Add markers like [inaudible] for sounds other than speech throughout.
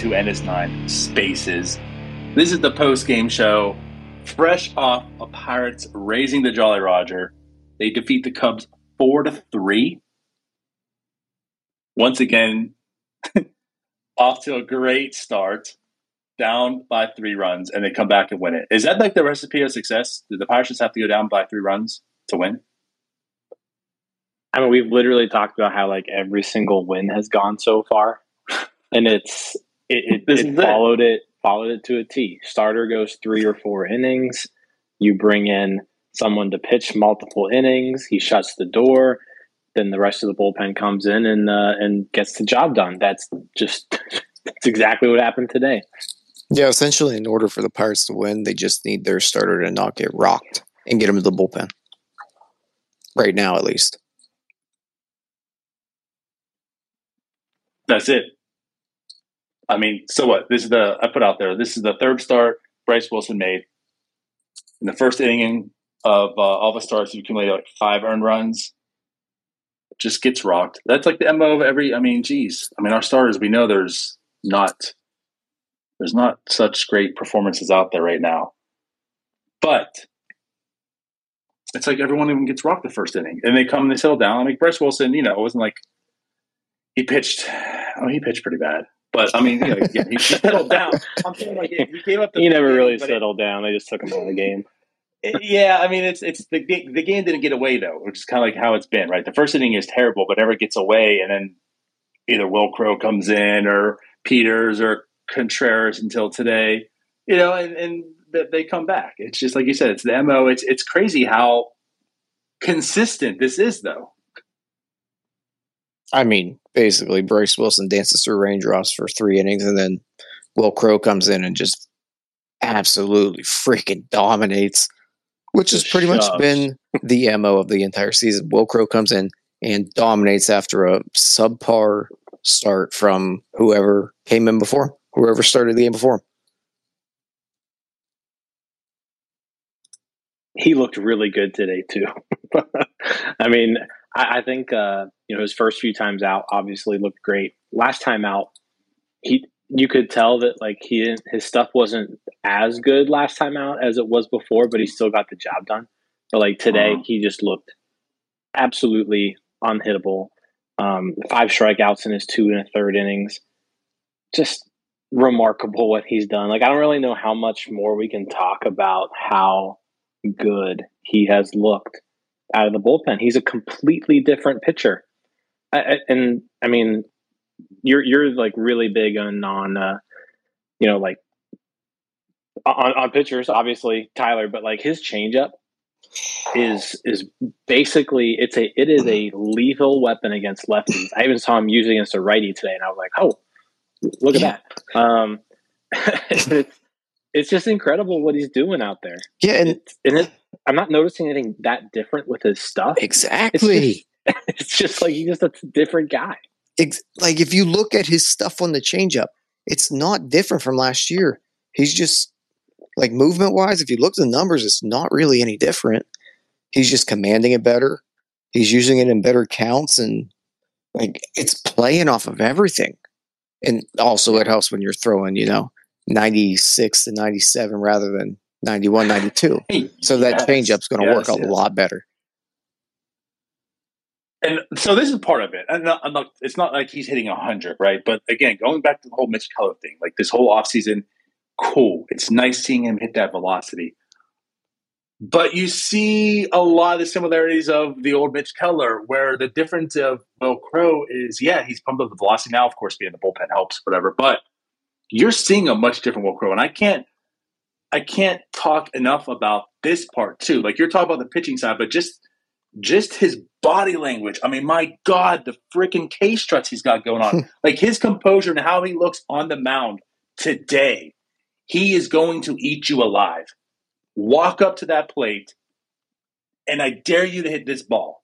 to NS9 Spaces. This is the post game show, fresh off a Pirates raising the Jolly Roger. They defeat the Cubs four to three. Once again, [laughs] off to a great start, down by three runs, and they come back and win it. Is that like the recipe of success? Do the Pirates just have to go down by three runs to win? I mean, we've literally talked about how like every single win has gone so far, and it's it, it, it followed it. it followed it to a T. Starter goes three or four innings. You bring in someone to pitch multiple innings. He shuts the door. Then the rest of the bullpen comes in and uh, and gets the job done. That's just [laughs] that's exactly what happened today. Yeah, essentially, in order for the Pirates to win, they just need their starter to not get rocked and get him to the bullpen. Right now, at least. That's it. I mean, so what? This is the I put out there. This is the third start Bryce Wilson made in the first inning of uh, all the starts. You accumulated like five earned runs. Just gets rocked. That's like the mo of every. I mean, geez. I mean, our starters. We know there's not there's not such great performances out there right now, but it's like everyone even gets rocked the first inning, and they come and they settle down. Like Bryce Wilson, you know, it wasn't like he pitched. Oh, he pitched pretty bad. But I mean, you know, he, he settled down. I'm saying like he gave up. The [laughs] he never game, really settled it, down. They just took him out of the game. yeah, I mean, it's it's the the game didn't get away though, which is kind of like how it's been, right? The first inning is terrible, but never gets away, and then either Wil Crowe comes in or Peters or Contreras until today, you know, and and they come back. It's just like you said, it's the mo. It's it's crazy how consistent this is, though. I mean, basically, Bryce Wilson dances through raindrops for three innings, and then Wil Crowe comes in and just absolutely freaking dominates, which has pretty much been the MO of the entire season. Wil Crowe comes in and dominates after a subpar start from whoever came in before, whoever started the game before. He looked really good today, too. [laughs] I mean, I, I think uh, you know his first few times out obviously looked great. Last time out, he you could tell that like he his stuff wasn't as good last time out as it was before, but he still got the job done. But like today, uh-huh. he just looked absolutely unhittable. Um, five strikeouts in his two and a third innings. Just remarkable what he's done. Like I don't really know how much more we can talk about how good he has looked out of the bullpen. He's a completely different pitcher. I, and I mean, you're you're like really big on on uh, you know like on, on pitchers, obviously Tyler, but like his changeup is is basically it's a it is a lethal weapon against lefties. I even saw him using against a righty today, and I was like, oh, look at that. Um, [laughs] it's it's just incredible what he's doing out there. Yeah, and, it's, and it, I'm not noticing anything that different with his stuff. Exactly. It's just, [laughs] it's just like he's just a different guy. Ex- like if you look at his stuff on the changeup, it's not different from last year. He's just like movement wise. If you look at the numbers, it's not really any different. He's just commanding it better. He's using it in better counts, and like it's playing off of everything. And also, it helps when you're throwing, you know, 96 to 97 rather than 91, 92. [laughs] so that yes, changeup's going to yes, work a yes. lot better. And so this is part of it. And it's not like he's hitting 100, right? But again, going back to the whole Mitch Keller thing, like this whole offseason, cool. It's nice seeing him hit that velocity. But you see a lot of the similarities of the old Mitch Keller, where the difference of Wil Crowe is, yeah, he's pumped up the velocity now. Of course, being in the bullpen helps, whatever. But you're seeing a much different Wil Crowe. and I can't I can't talk enough about this part too. Like you're talking about the pitching side, but just just his body language. I mean, my God, the freaking K struts he's got going on. [laughs] like his composure and how he looks on the mound today. He is going to eat you alive. Walk up to that plate, and I dare you to hit this ball.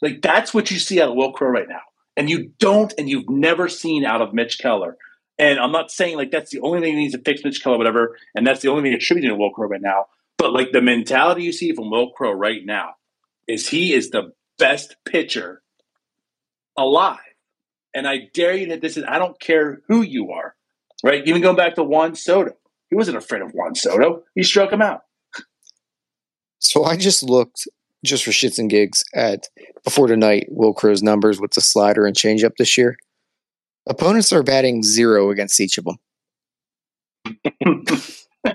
Like that's what you see out of Wil Crowe right now. And you don't, and you've never seen out of Mitch Keller. And I'm not saying like that's the only thing he needs to fix Mitch Keller, whatever, and that's the only thing attributed to Wil Crowe right now. But like the mentality you see from Wil Crowe right now is he is the best pitcher alive. And I dare you that this is I don't care who you are. right? Even going back to Juan Soto, he wasn't afraid of Juan Soto. He struck him out. So I just looked just for shits and gigs at before tonight Wil Crowe's numbers with the slider and changeup this year. Opponents are batting zero against each of them. [laughs]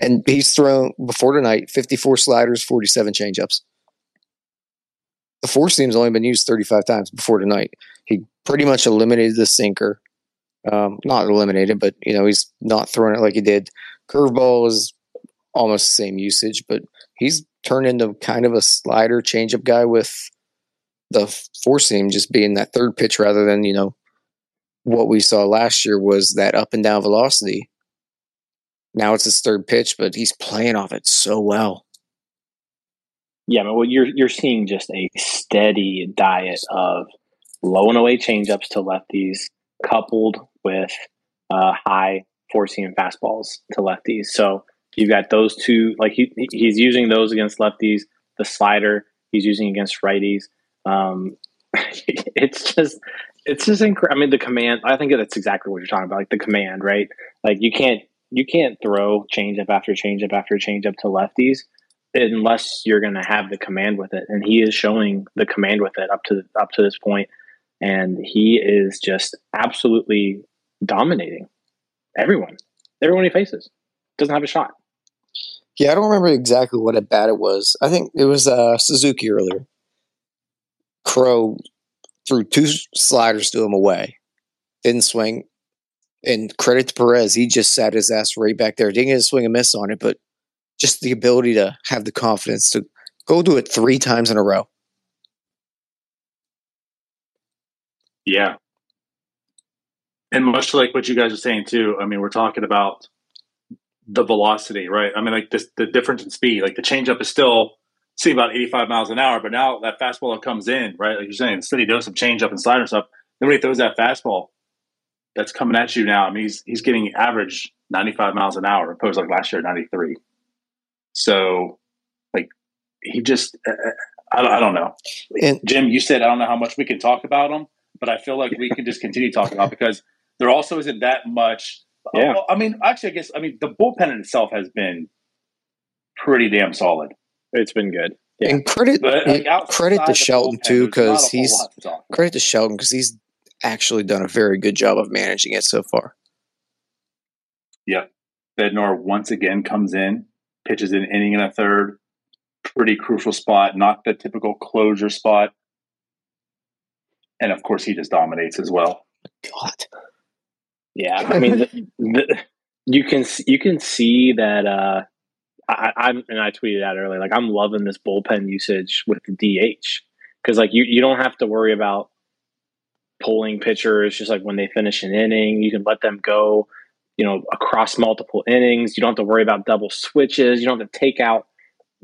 and he's thrown before tonight 54 sliders, 47 changeups. The four seam's only been used 35 times before tonight. He pretty much eliminated the sinker. Um, not eliminated, but you know he's not throwing it like he did. Curveball is almost the same usage, but he's turned into kind of a slider changeup guy with the four seam just being that third pitch rather than you know what we saw last year was that up and down velocity. Now it's his third pitch, but he's playing off it so well. Yeah, well, you're you're seeing just a steady diet of low and away changeups to lefties, coupled with uh, high four seam fastballs to lefties. So you've got those two. Like he he's using those against lefties. The slider he's using against righties. Um, [laughs] it's just it's just incredible. I mean, the command. I think that's exactly what you're talking about. Like the command, right? Like you can't you can't throw changeup after changeup after changeup to lefties unless you're going to have the command with it. And he is showing the command with it up to up to this point, and he is just absolutely dominating everyone. Everyone he faces doesn't have a shot. Yeah, I don't remember exactly what at bat it was. I think it was uh, Suzuki earlier. Crowe threw two sliders to him away, didn't swing. And credit to Perez, he just sat his ass right back there. Didn't get a swing and miss on it, but just the ability to have the confidence to go do it three times in a row. Yeah. And much like what you guys are saying too, I mean, we're talking about the velocity, right? I mean, like this, the difference in speed, like the changeup is still see about 85 miles an hour, but now that fastball comes in, right? Like you're saying, steady dose of change up and slider stuff. Then when he throws that fastball that's coming at you now, I mean, he's, he's getting average 95 miles an hour opposed like last year, 93. So like he just, uh, uh I, I don't know. And Jim, you said, I don't know how much we can talk about him, but I feel like we can just continue talking about because there also isn't that much. Yeah. I mean, actually, I guess, I mean, the bullpen in itself has been pretty damn solid. It's been good. Yeah. And credit but, like, credit to Shelton bullpen, too because he's to credit to Shelton because he's actually done a very good job of managing it so far. Yep. Bednar once again comes in, pitches an inning and a third, pretty crucial spot, not the typical closure spot. And of course, he just dominates as well. God. Yeah, I mean, the, the, you can you can see that uh, I, am and I tweeted out earlier, like I'm loving this bullpen usage with the DH because like you you don't have to worry about pulling pitchers just like when they finish an inning, you can let them go, you know, across multiple innings. You don't have to worry about double switches. You don't have to take out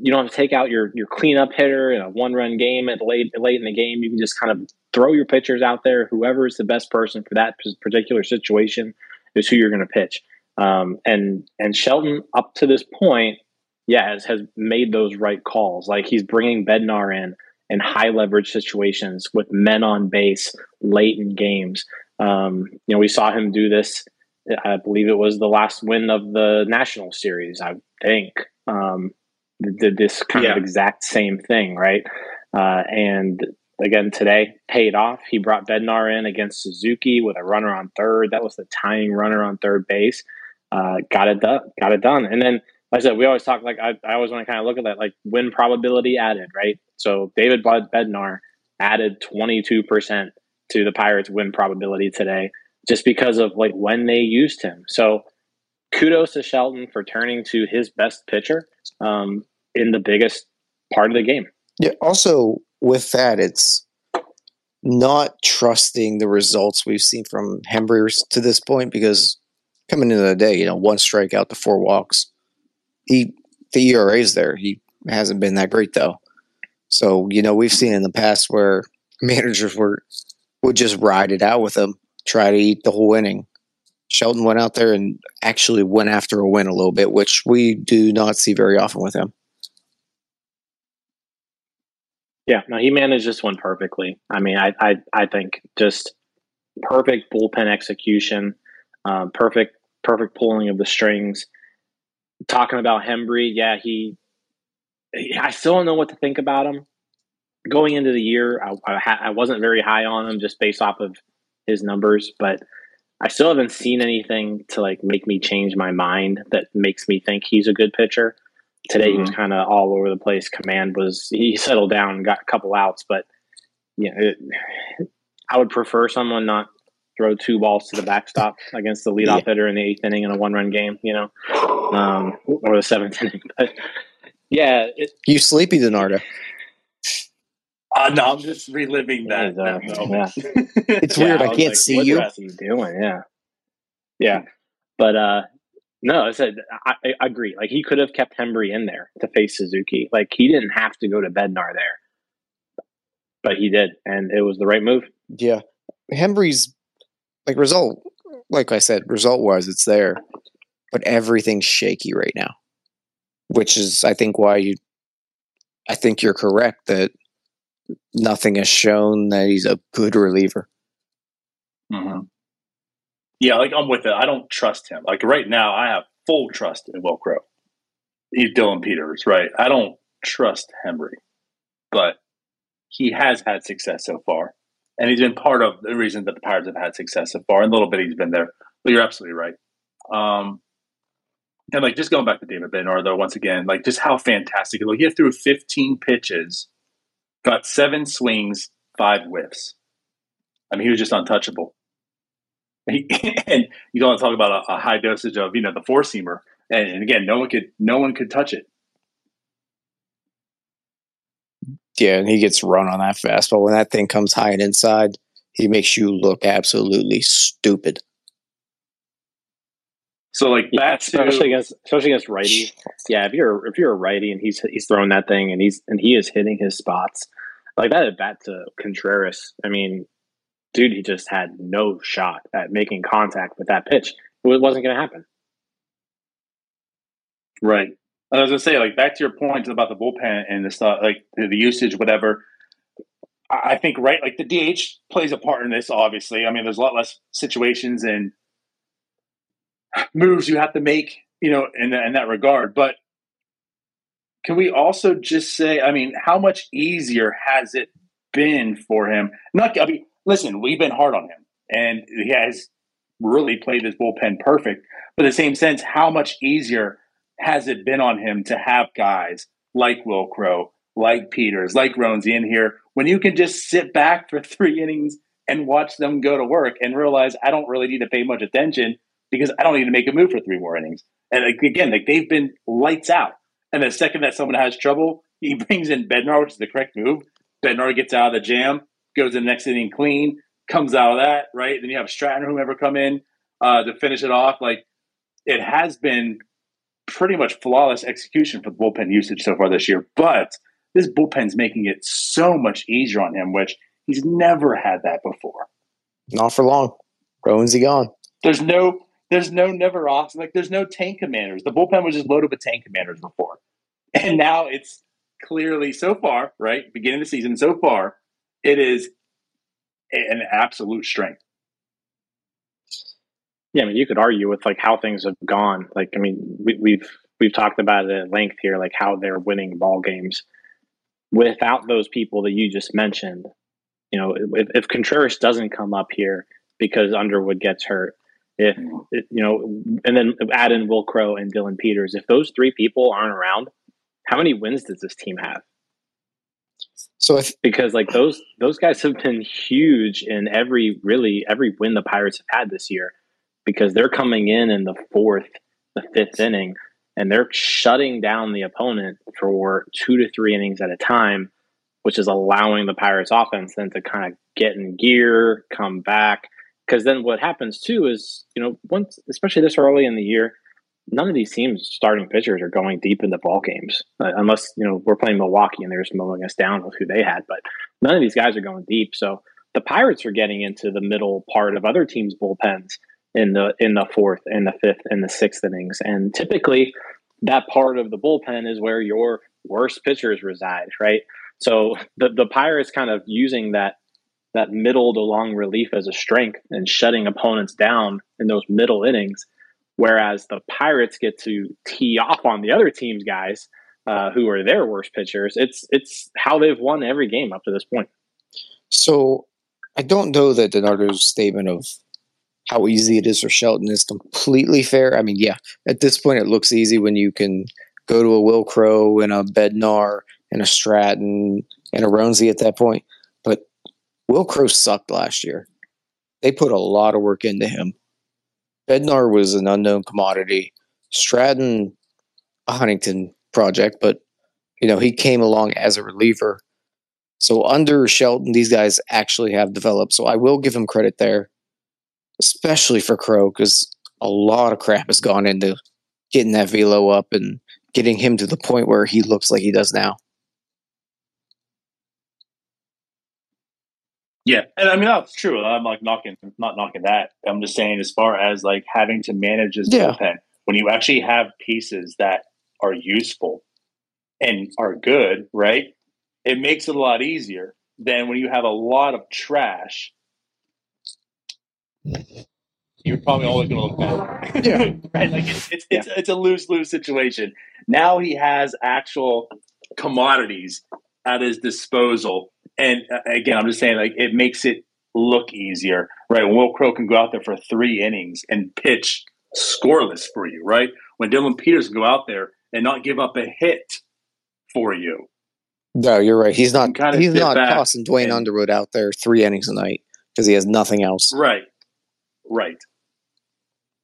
you don't have to take out your your cleanup hitter in a one run game at late late in the game. You can just kind of throw your pitchers out there. Whoever is the best person for that particular situation is who you're going to pitch. Um, and and Shelton up to this point yeah, has, has made those right calls. Like he's bringing Bednar in in high leverage situations with men on base late in games. Um, you know, we saw him do this. I believe it was the last win of the national series. I think um, did this kind yeah. of exact same thing, right? Uh, and again today paid off. He brought Bednar in against Suzuki with a runner on third. That was the tying runner on third base. Uh, got it done. Got it done. And then like I said, we always talk like I, I always want to kind of look at that like win probability added, right? So David Bednar added 22% to the Pirates win probability today just because of like when they used him. So kudos to Shelton for turning to his best pitcher um, in the biggest part of the game. Yeah. Also, with that, it's not trusting the results we've seen from Hembree to this point because coming into the day, you know, one strikeout to four walks he the ERA is there. He hasn't been that great though. So you know we've seen in the past where [laughs] managers were would just ride it out with him, try to eat the whole inning. Shelton went out there and actually went after a win a little bit, which we do not see very often with him. Yeah, no, he managed this one perfectly. I mean, I I, I think just perfect bullpen execution. Um, perfect, perfect pulling of the strings. Talking about Hembree, yeah, he. I still don't know what to think about him. Going into the year, I, I, I wasn't very high on him just based off of his numbers, but I still haven't seen anything to like make me change my mind that makes me think he's a good pitcher. Today mm-hmm. he was mm-hmm. kind of all over the place. Command was he settled down and got a couple outs, but yeah, I would prefer someone not throw two balls to the backstop against the leadoff yeah. hitter in the eighth inning in a one run game, you know, um, or the seventh [laughs] inning. But yeah, it, you sleepy, Donardo. Uh, no, I'm just reliving that. that yeah. [laughs] it's yeah, weird. I, I can't like, see what you. What are you doing? Yeah, yeah. But uh, no, I said I, I, agree. Like he could have kept Hembree in there to face Suzuki. Like he didn't have to go to Bednar there, but he did, and it was the right move. Yeah, Hembree's like result. Like I said, result wise, it's there, but everything's shaky right now, which is I think why you. I think you're correct that nothing has shown that he's a good reliever. Mm-hmm. Yeah, like I'm with it. I don't trust him. Like right now, I have full trust in Wil Crowe. He's Dillon Peters, right? I don't trust Hembree, but he has had success so far, and he's been part of the reason that the Pirates have had success so far. And a little bit he's been there, but you're absolutely right. Um, and like just going back to David Bednar, though, once again, like just how fantastic! Like he threw 15 pitches got seven swings, five whiffs. I mean, he was just untouchable. He, [laughs] and you don't want to talk about a, a, high dosage of you know the four seamer, and, and again, no one could no one could touch it. Yeah, and he gets run on that fastball. When that thing comes high and inside, he makes you look absolutely stupid. So like yeah, especially against especially against righties. Yeah, if you're if you're a righty and he's he's throwing that thing and he's and he is hitting his spots like that at bat to Contreras. I mean, dude, he just had no shot at making contact with that pitch. It wasn't going to happen. Right. I was gonna say, like, back to your point about the bullpen and the stuff, like the, the usage, whatever. I think right, like the DH plays a part in this. Obviously, I mean, there's a lot less situations and moves you have to make, you know, in, in that regard. But can we also just say, I mean, how much easier has it been for him? Not, I mean, listen, we've been hard on him, and he has really played his bullpen perfect. But in the same sense, how much easier has it been on him to have guys like Wil Crowe, like Peters, like Roansy in here when you can just sit back for [laughs] three innings and watch them go to work and realize I don't really need to pay much attention because I don't need to make a move for three more innings. And again, like they've been lights out. And the second that someone has trouble, [laughs] he brings in Bednar, which is the correct move. Bednar gets out of the jam, goes in the next inning clean, comes out of that, right? Then you have Stratton or whomever come in uh, to finish it off. Like it has been pretty much flawless execution for the bullpen usage so far this year. But this bullpen's making it so much easier on him, which he's never had that before. Not for long. Rowan's gone. There's no there's no never off. Like there's no tank commanders. The bullpen was just loaded with tank commanders before, and now it's clearly so far right beginning of the season. So far, it is an absolute strength. Yeah, I mean, you could argue with like how things have gone. Like, I mean, we, we've we've talked about it at length here, like how they're winning ball games without those people that you just mentioned. You know, if, if Contreras doesn't come up here because Underwood gets hurt, if you know, and then add in Wil Crowe and Dillon Peters. If those three people aren't around, how many wins does this team have? So because like those those guys have been huge in every really every win the Pirates have had this year because they're coming in in the fourth, the fifth inning, and they're shutting down the opponent for two to three innings at a time, which is allowing the Pirates offense then to kind of get in gear, come back. Because then what happens too is you know once especially this early in the year none of these teams starting pitchers are going deep into ball games uh, unless you know we're playing milwaukee and they're just mowing us down with who they had but none of these guys are going deep. So the pirates are getting into the middle part of other teams bullpens in the in the fourth and the fifth and the sixth innings and typically that part of the bullpen is where your worst pitchers reside right so the, the pirates kind of using that that middle to long relief as a strength and shutting opponents down in those middle innings. Whereas the Pirates get to tee off on the other team's guys uh, who are their worst pitchers. It's it's how they've won every game up to this point. So I don't know that DiNardo's statement of how easy it is for Shelton is completely fair. I mean, yeah, at this point it looks easy when you can go to a Wil Crowe and a Bednar and a Stratton and a Roansy at that point. But Wil Crowe sucked last year. They put a lot of work into him. Bednar was an unknown commodity. Stratton, a Huntington project, but you know he came along as a reliever. So under Shelton, these guys actually have developed. So I will give him credit there, especially for Crowe, because a lot of crap has gone into getting that velo up and getting him to the point where he looks like he does now. Yeah, and I mean that's true. I'm like knocking, not knocking that. I'm just saying, as far as like having to manage his Yeah. bullpen, when you actually have pieces that are useful and are good, right? It makes it a lot easier than when you have a lot of trash. You're probably always going to look bad, Yeah. [laughs] right? Like it's it's it's, it's a lose lose situation. Now he has actual commodities at his disposal, and uh, again, I'm just saying, like it makes it look easier, right? Wil Crowe can go out there for three innings and pitch scoreless for you, right? When Dillon Peters can go out there and not give up a hit for you. No, you're right. He's not. kinda He's not back tossing Duane and- Underwood out there three innings a night because he has nothing else. Right. Right.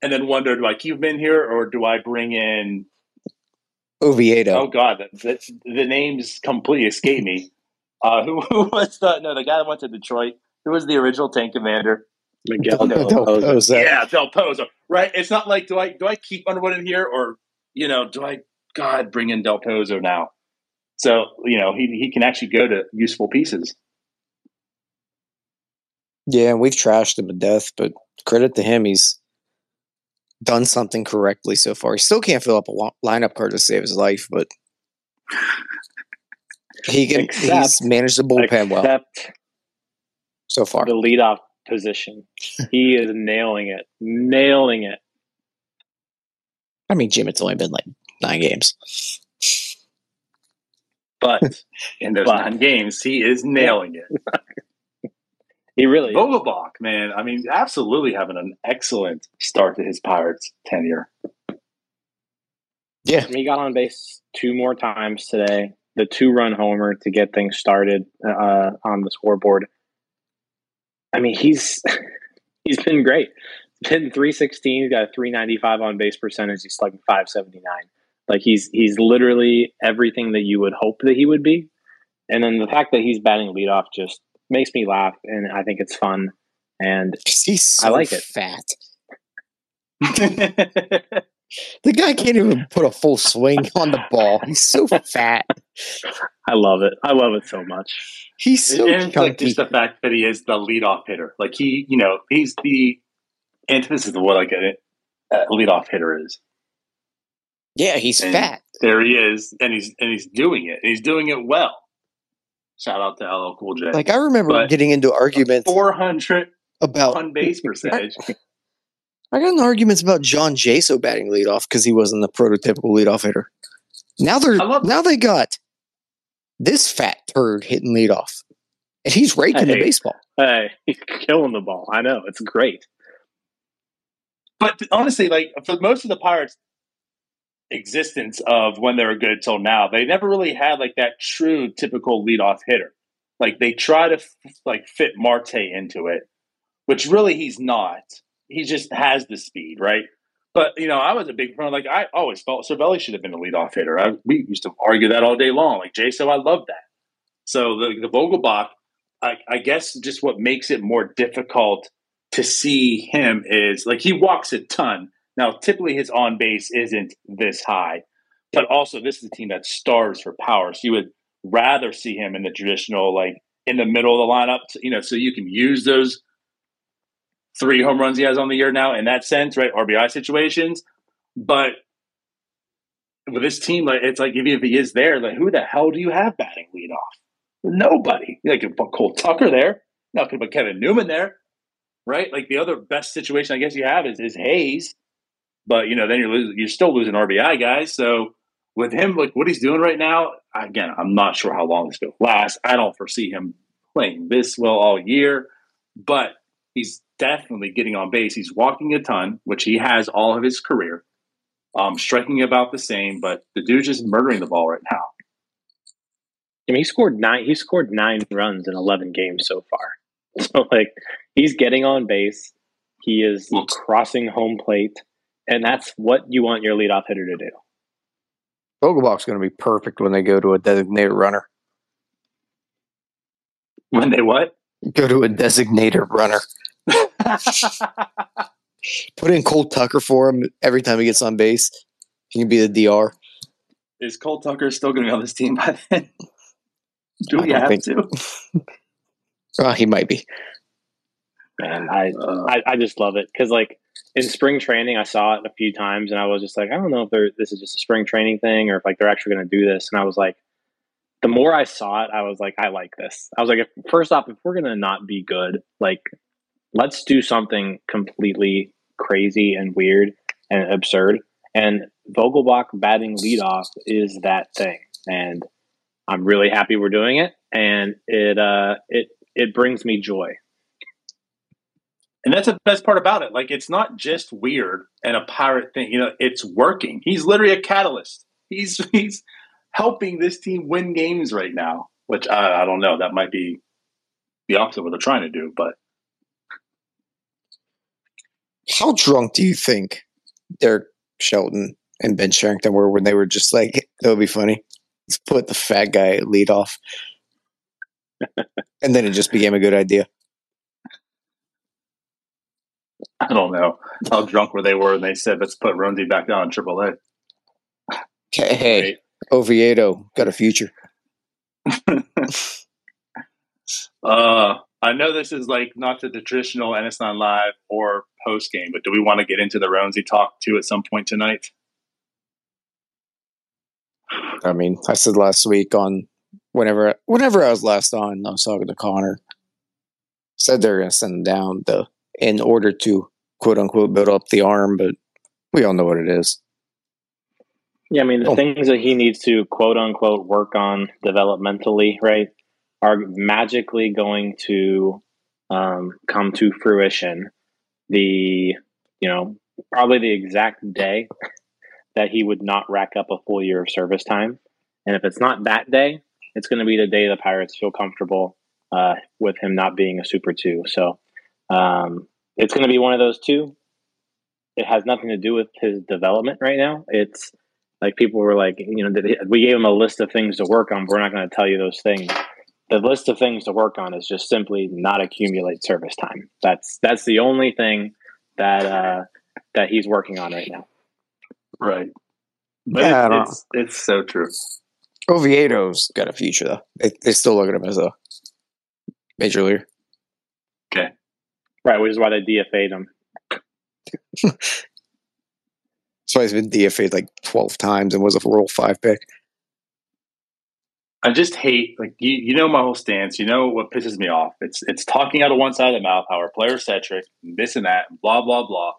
And then wonder, do I keep him in here or do I bring in? Oviedo. Oh God, that, that's the names completely escape me. Uh, who, [laughs] who was the no the guy that went to Detroit? Who was the original tank commander? Miguel Del Del Pozo. Pozo. Yeah, Del Pozo. Right. It's not like do I do I keep Underwood in here or you know do I God bring in Del Pozo now? So you know he he can actually go to useful pieces. Yeah, and we've trashed him to death, but credit to him, he's done something correctly so far. He still can't fill up a lo- lineup card to save his life, but he can. he's managed the bullpen well so far. the leadoff position. [laughs] He is nailing it. Nailing it. I mean, Jim, it's only been like nine games. But [laughs] in those But- nine games, he is nailing it. [laughs] He really is. Vogelbach, man, I mean, absolutely having an excellent start to his Pirates tenure. Yeah, He got on base two more times today. The two run homer to get things started uh, on the scoreboard. I mean, he's [laughs] he's been great. He's hitting three sixteen. He's got a three ninety five on base percentage. He's slugging five seventy nine. Like he's he's literally everything that you would hope that he would be. And then the fact that he's batting leadoff just makes me laugh, and I think it's fun. And he's so I like it. fat. The guy can't even put a full swing on the ball. He's so fat. I love it. I love it so much. He's so and it's like chunky. just the fact that he is the leadoff hitter. Like he, you know, he's the antithesis of what like a, a leadoff hitter is. yeah, he's And fat. There he is, and he's and he's doing it. And he's doing it well. Shout out to LL Cool J. Like I remember But- getting into arguments four hundred about on base percentage. [laughs] I got in arguments about John Jaso batting leadoff because he wasn't the prototypical leadoff hitter. Now they're now they got this fat turd hitting leadoff, and he's raking the baseball. Hey, he's killing the ball. I know it's great. But honestly, like for most of the Pirates' existence of when they were good till now, they never really had like that true typical leadoff hitter. Like they try to f- like fit Marte into it, which really he's not. He just has the speed, right? But you know, I was a big fan. Like I always felt Cervelli should have been a leadoff hitter. I, we used to argue that all day long. Like Jay, so I love that. So the the Vogelbach, I, I guess, just what makes it more difficult to see him is like he walks a ton. Now, typically his on base isn't this high, but also this is a team that starves for power. So you would rather see him in the traditional, like in the middle of the lineup, you know, so you can use those three home runs he has on the year now in that sense, right? RBI situations. But with this team, like it's like even if he is there, like who the hell do you have batting leadoff? Nobody. Like you put Cole Tucker there. Now, could put Kevin Newman there, right? Like the other best situation I guess you have is, is Hayes, but you know then you're losing, you're still losing RBI guys. So with him, like what he's doing right now, again, I'm not sure how long this will last. I don't foresee him playing this well all year, but he's definitely getting on base. He's walking a ton, which he has all of his career. Um, striking about the same, but the dude's just murdering the ball right now. I mean, he scored nine. He scored nine runs in eleven games so far. [laughs] So like, he's getting on base. He is crossing home plate, and that's what you want your leadoff hitter to do. Vogelbach's going to be perfect when they go to a designated runner. When they what? Go to a designated runner. [laughs] Put in Cole Tucker for him every time he gets on base. He can be the DR. Is Cole Tucker still going to be on this team by then? [laughs] Do we have think, to? [laughs] uh, he might be. Man, I, uh, I, I just love it because like in spring training, I saw it a few times, and I was just like, I don't know if this is just a spring training thing or if like they're actually going to do this. And I was like, the more I saw it, I was like, I like this. I was like, if, first off, if we're going to not be good, like let's do something completely crazy and weird and absurd. And Vogelbach batting leadoff is that thing. And I'm really happy we're doing it. And it uh it it brings me joy. And that's the best part about it. Like it's not just weird and a pirate thing. You know, it's working. He's literally a catalyst. He's [laughs] he's helping this team win games right now. Which I, I don't know. That might be the opposite of what they're trying to do, but how drunk do you think Derek Shelton and Ben Cherington were when they were just like, that would be funny. Let's put the fat guy lead off. [laughs] and then it just became a good idea. I don't know how [laughs] drunk were they were and they said, let's put Roansy back down in AAA. Okay, hey. Oviedo got a future. [laughs] uh, I know this is like not the traditional NS9 Live or post game, but do we want to get into the Roansy talk too at some point tonight? I mean, I said last week on whenever whenever I was last on, I was talking to Connor. Said they're going to send down the in order to quote unquote build up the arm, but we all know what it is. Yeah, I mean the oh. things that he needs to quote unquote work on developmentally, right? are magically going to um, come to fruition the you know probably the exact day that he would not rack up a full year of service time and if it's not that day it's going to be the day the pirates feel comfortable uh, with him not being a super two so um, it's going to be one of those two it has nothing to do with his development right now it's like people were like you know we gave him a list of things to work on we're not going to tell you those things the list of things to work on is just simply not accumulate service time. That's that's the only thing that uh, that he's working on right now. Right. But yeah, it's, it's so true. Oviedo's got a future though. They, they still look at him as a major leaguer. Okay. Right, which is why they DFA'd him. [laughs] That's why he's been DFA'd like twelve times and was a Rule Five pick. I just hate like you, you know my whole stance. You know what pisses me off? It's it's talking out of one side of the mouth how our player centric, this and that, and blah blah blah.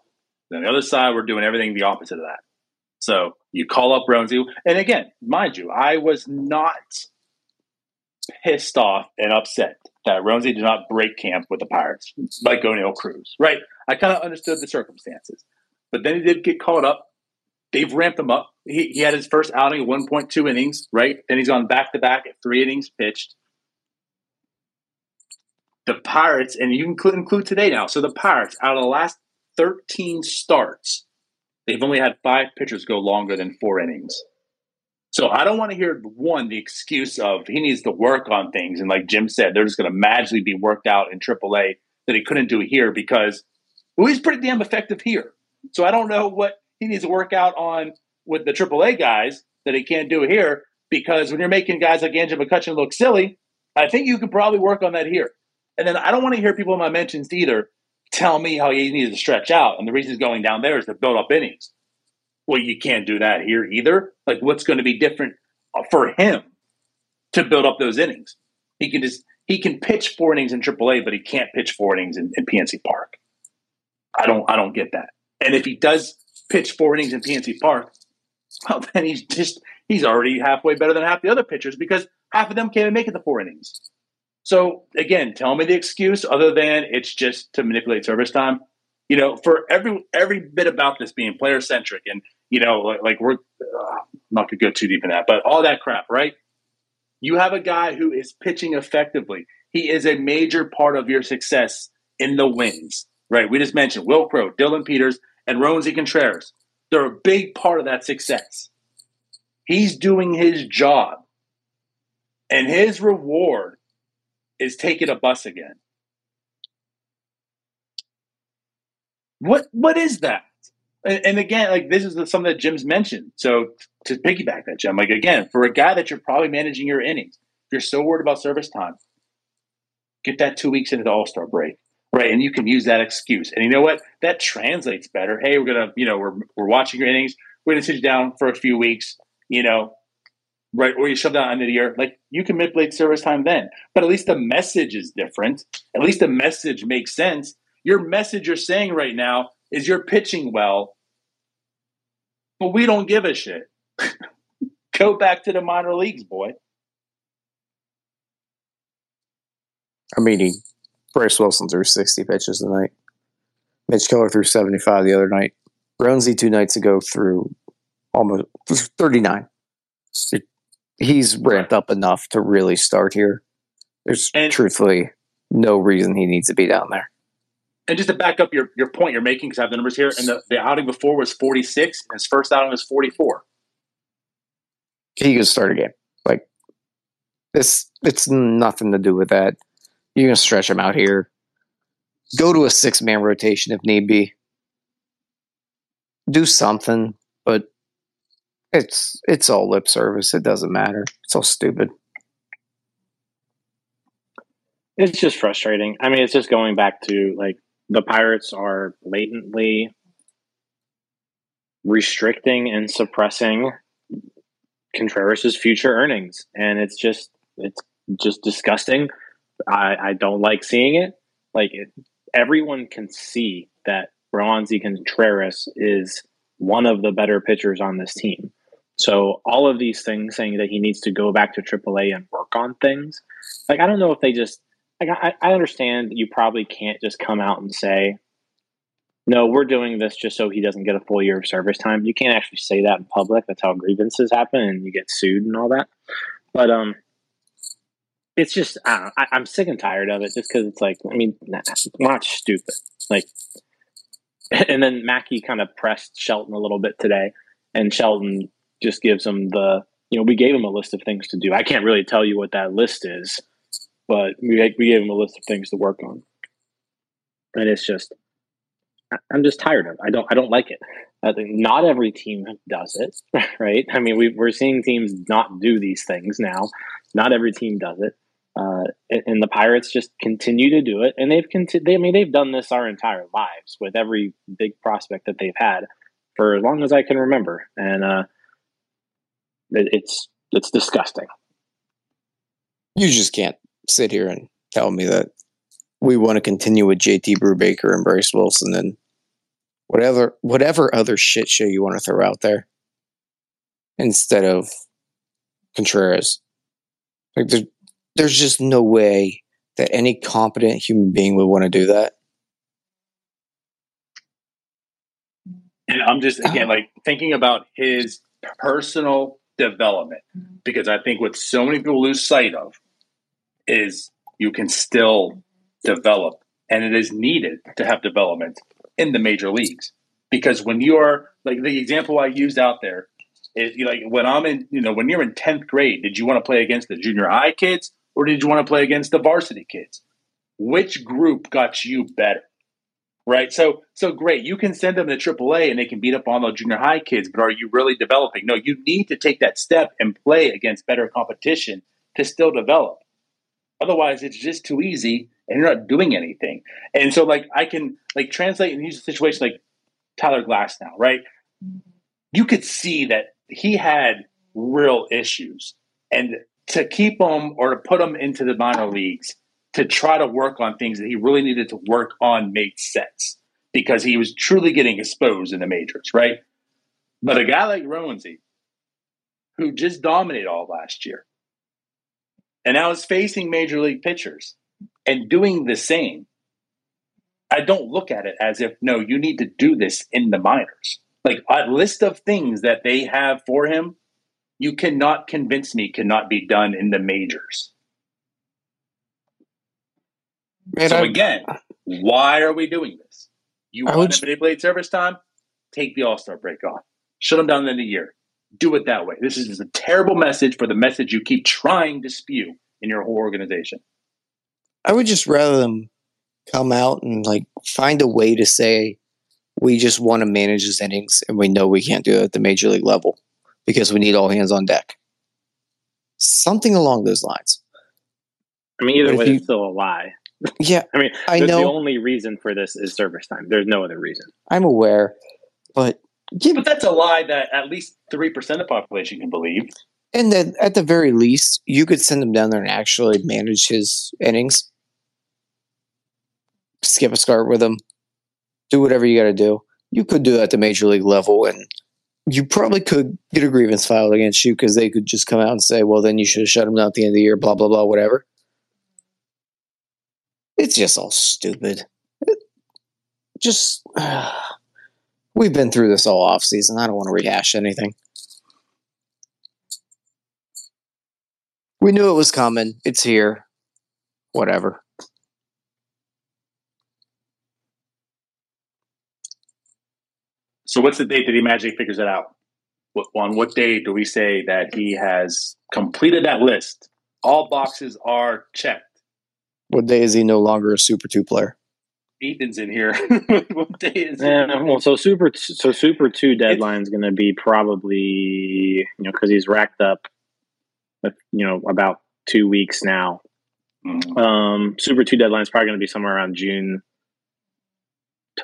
Then the other side, we're doing everything the opposite of that. So you call up Roansy, and again, mind you, I was not pissed off and upset that Roansy did not break camp with the Pirates like Oneil Cruz. Right? I kind of understood the circumstances, but then he did get caught up they've ramped him up. He, he had his first outing at 1.2 innings, right? Then he's gone back to back at three innings pitched. The Pirates, and you can include today now. So the Pirates, out of the last 13 starts, they've only had five pitchers go longer than four innings. So I don't want to hear one the excuse of he needs to work on things, and like Jim said, they're just going to magically be worked out in AAA that he couldn't do here because well, he's pretty damn effective here. So I don't know what he needs to work out on with the AAA guys that he can't do here because when you're making guys like Andrew McCutchen look silly, I think you could probably work on that here. And then I don't want to hear people in my mentions either tell me how he needs to stretch out. And the reason he's going down there is to build up innings. Well, you can't do that here either. Like, what's going to be different uh, for him to build up those innings? He can just he can pitch four innings in AAA, but he can't pitch four innings in, in PNC Park. I don't I don't get that. And if he does pitch four innings in PNC Park, well then he's just he's already halfway better than half the other pitchers because half of them can't even make it the four innings. So again, tell me the excuse other than it's just to manipulate service time. You know, for every every bit about this being player centric and you know, like, like we're uh, not gonna go too deep in that, but all that crap, right? You have a guy who is pitching effectively. He is a major part of your success in the wins, right? We just mentioned Wil Crowe, Dillon Peters, and Roansy Contreras. They're a big part of that success. He's doing his job, and his reward is taking a bus again. What what is that? And, and again, like this is the, something that Jim's mentioned. So to piggyback that, Jim, like again, for a guy that you're probably managing your innings, if you're so worried about service time, get that two weeks into the All Star break, right? And you can use that excuse. And you know what? That translates better. Hey, we're gonna, you know, we're we're watching your innings. We're gonna sit you down for a few weeks. You know, right? Or you shove that under the year. Like you can manipulate service time then, but at least the message is different. At least the message makes sense. Your message you're saying right now is you're pitching well, but we don't give a shit. [laughs] Go back to the minor leagues, boy. I mean, he, Bryce Wilson threw 60 pitches tonight. Mitch Keller threw 75 the other night. Roansy two nights ago threw almost [laughs] 39. He's ramped up enough to really start here. There's and, truthfully no reason he needs to be down there. And just to back up your, your point you're making, because I have the numbers here, and the, the outing before was 46, and his first outing was 44. He could start a game. Like, this, it's nothing to do with that. You're going to stretch him out here. Go to a six man rotation if need be. Do something, but it's it's all lip service. It doesn't matter. It's all stupid. It's just frustrating. I mean, it's just going back to like the Pirates are blatantly restricting and suppressing Contreras' future earnings, and it's just it's just disgusting. I, I don't like seeing it. Like it, everyone can see that Roansy Contreras is one of the better pitchers on this team. So all of these things saying that he needs to go back to AAA and work on things, like I don't know if they just I, I understand you probably can't just come out and say, no, we're doing this just so he doesn't get a full year of service time. You can't actually say that in public. That's how grievances happen and you get sued and all that. But um, it's just I I, am sick and tired of it just because it's like I mean, nah, not stupid. Like, [laughs] and then Mackey kind of pressed Shelton a little bit today, and Shelton just gives him the you know we gave him a list of things to do. I can't really tell you what that list is, but we we gave him a list of things to work on, and it's just I'm just tired of. it. I don't I don't like it. I think not every team does it, [laughs] right? I mean, we we're seeing teams not do these things now. Not every team does it, uh, and, and, the Pirates just continue to do it, and they've conti- they, I mean, they've done this our entire lives with every big prospect that they've had for as long as I can remember, and uh, it, it's it's disgusting. You just can't sit here and tell me that we want to continue with JT Brubaker and Bryce Wilson and whatever whatever other shit show you want to throw out there instead of Contreras. Like there's there's just no way that any competent human being would want to do that. And I'm just again like thinking about his personal development mm-hmm. because I think what so many people lose sight of is you can still develop and it is needed to have development in the major leagues because when you're like the example I used out there is like when I'm in you know when you're in 10th grade did you want to play against the junior high kids or did you want to play against the varsity kids which group got you better right? So so great. You can send them to AAA and they can beat up on the junior high kids, but are you really developing? No, you need to take that step and play against better competition to still develop. Otherwise, it's just too easy and you're not doing anything. And so, like, I can like translate and use a situation like Tyler Glasnow, right? You could see that he had real issues, and to keep him or to put him into the minor leagues to try to work on things that he really needed to work on made sense because he was truly getting exposed in the majors, right? But a guy like Roansy, who just dominated all last year, and now is facing major league pitchers and doing the same, I don't look at it as if, no, you need to do this in the minors. Like a list of things that they have for him, you cannot convince me cannot be done in the majors. Man, so I, again, why are we doing this? You I want to manipulate service time? Take the All Star break off. Shut them down in the year. Do it that way. This is a terrible message for the message you keep trying to spew in your whole organization. I would just rather them come out and like find a way to say we just want to manage his innings and we know we can't do it at the major league level because we need all hands on deck. Something along those lines. I mean, either way, you, it's still a lie. [laughs] Yeah, I mean, I know the only reason for this is service time. There's no other reason. I'm aware, but but that's a lie that at least three percent of the population can believe. And then, at the very least, you could send him down there and actually manage his innings. Skip a start with him. Do whatever you got to do. You could do that at the major league level, and you probably could get a grievance filed against you because they could just come out and say, "Well, then you should have shut him down at the end of the year." Blah blah blah, whatever. It's just all stupid. It just [sighs] uh, we've been through this all off season. I don't want to rehash anything. We knew it was coming. It's here. Whatever. So, what's the date that he magically figures it out? What, on what day do we say that he has completed that list? All boxes are checked. What day is he no longer a Super Two player? Ethan's in here. [laughs] what day is it? well, so Super so Super Two deadline is going to be probably you know because he's racked up, you know, about two weeks now. Mm-hmm. Um, Super Two deadline is probably going to be somewhere around June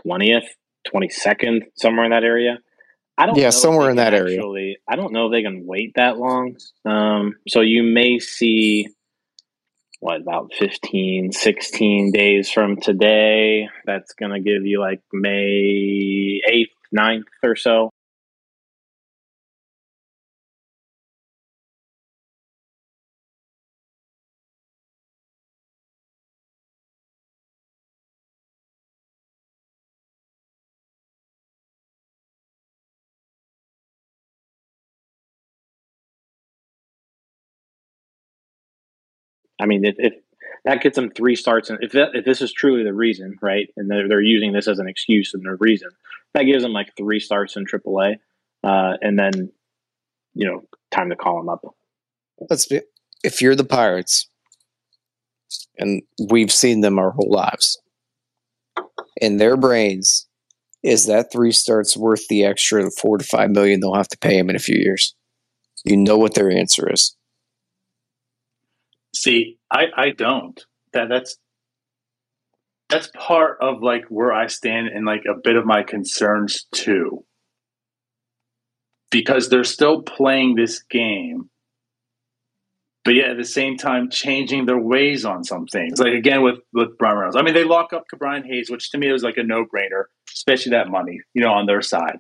twentieth, twenty second, somewhere in that area. I don't. Yeah, somewhere in that actually, area. I don't know if they can wait that long. Um, so you may see what about 15 16 days from today. That's going to give you like may 8th 9th or so I mean, if, if that gets them three starts, and if that, if this is truly the reason, right, and they're, they're using this as an excuse and their reason, that gives them like three starts in AAA, uh, and then you know, time to call them up. Let's be, if you're the Pirates, and we've seen them our whole lives, in their brains, is that three starts worth the extra four to five million they'll have to pay him in a few years? You know what their answer is. See, I I don't. That that's that's part of like where I stand and like a bit of my concerns too. Because they're still playing this game, but yet at the same time changing their ways on some things. Like again with with Bryan Reynolds. I mean, they lock up Brian Hayes, which to me was like a no brainer, especially that money, you know, on their side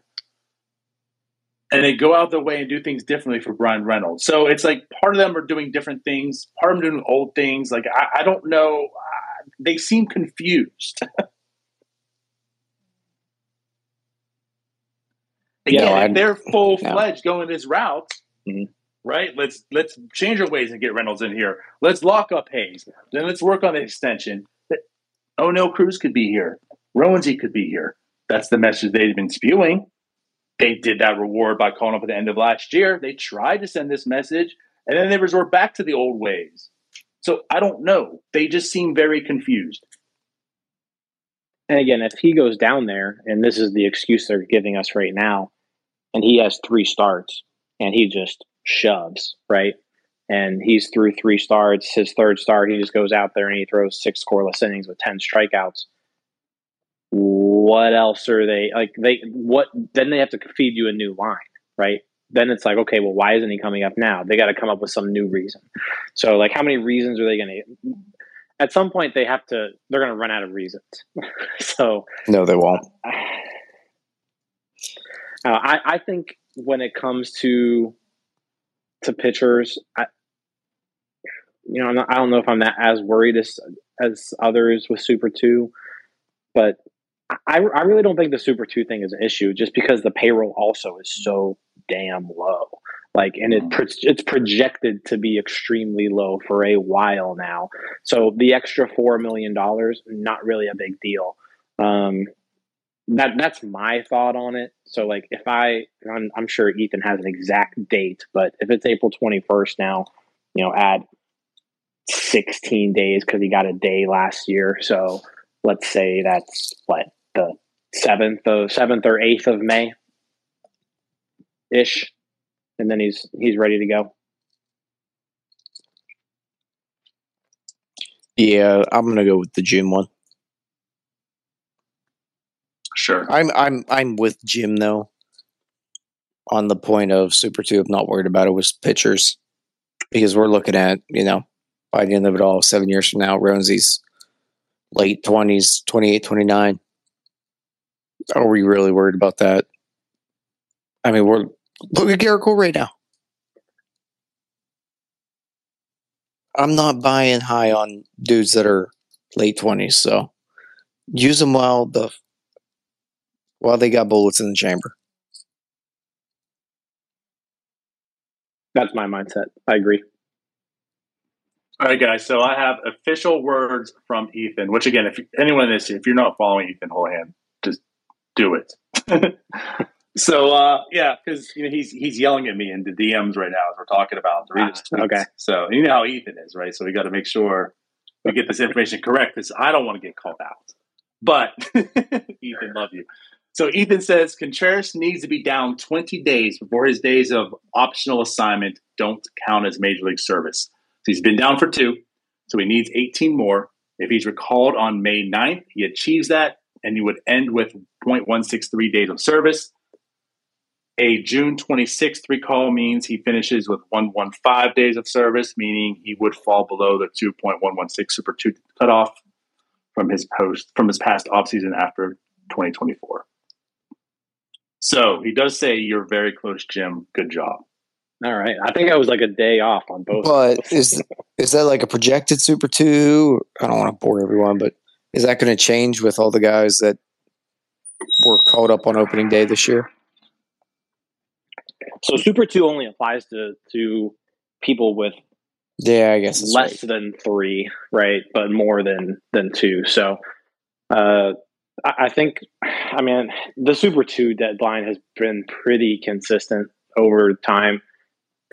and they go out their way and do things differently for Bryan Reynolds. So it's like part of them are doing different things, part of them doing old things. Like I, I don't know, uh, they seem confused. [laughs] Again, yeah, if they're full fledged going this route, mm-hmm. right? Let's let's change our ways and get Reynolds in here. Let's lock up Hayes. Then let's work on the extension. Oh no, Cruz could be here. Roansy could be here. That's the message they've been spewing. They did that reward by calling up at the end of last year. They tried to send this message, and then they resort back to the old ways. So I don't know. They just seem very confused. And again, if he goes down there, and this is the excuse they're giving us right now, and he has three starts and he just shoves, right? And he's through three starts. His third start, he just goes out there and he throws six scoreless innings with 10 strikeouts what else are they like they what then they have to feed you a new line right then it's like, okay, well, why isn't he coming up now? They got to come up with some new reason. So, like, how many reasons are they going to? At some point, they have to. They're going to run out of reasons. [laughs] so, No, they won't. [sighs] uh, I, I think when it comes to to pitchers, I, you know, I'm not, I don't know if I'm that as worried as as others with Super Two, but I, I really don't think the Super Two thing is an issue, just because the payroll also is so damn low. Like, and it pro- it's projected to be extremely low for a while now. So the extra four million dollars, not really a big deal. Um, that that's my thought on it. So like if I I'm, I'm sure Ethan has an exact date, but if it's April 21st now, you know, add 16 days cuz he got a day last year. So let's say that's what the 7th of 7th or 8th of May ish and then he's he's ready to go. Yeah, I'm gonna go with the June one. Sure. I'm I'm I'm with Jim though. On the point of Super Two, I'm not worried about it with pitchers because we're looking at you know by the end of it all, seven years from now, Roansy's late twenties, 28, 29. Are we really worried about that? I mean, we're look at Gerrit Cole right now. I'm not buying high on dudes that are late twenties, so use them while the while they got bullets in the chamber. That's my mindset. I agree. All right, guys. So I have official words from Ethan. Which again, if anyone is, if you're not following Ethan Hullihen, just do it. [laughs] so uh, yeah, because you know he's he's yelling at me in the DMs right now as we're talking about the readers' Ah, okay. So you know how Ethan is, right? So we got to make sure we get this information correct because I don't want to get called out. But [laughs] Ethan, love you. So Ethan says Contreras needs to be down 20 days before his days of optional assignment don't count as major league service. So he's been down for two, so he needs 18 more. If he's recalled on May 9th, he achieves that, and he would end with 0.163 days of service. A June 26th recall means he finishes with 115 days of service, meaning he would fall below the 2.116 Super 2 cutoff from his post from his past offseason after 2024. So he does say you're very close, Jim. Good job. All right. I think I was like a day off on both. But is is that like a projected Super Two? I don't want to bore everyone, but is that going to change with all the guys that were called up on opening day this year? so Super Two only applies to to people with Yeah, I guess less right. than three, right? But more than than two. So uh, I, I think, I mean, the Super Two deadline has been pretty consistent over time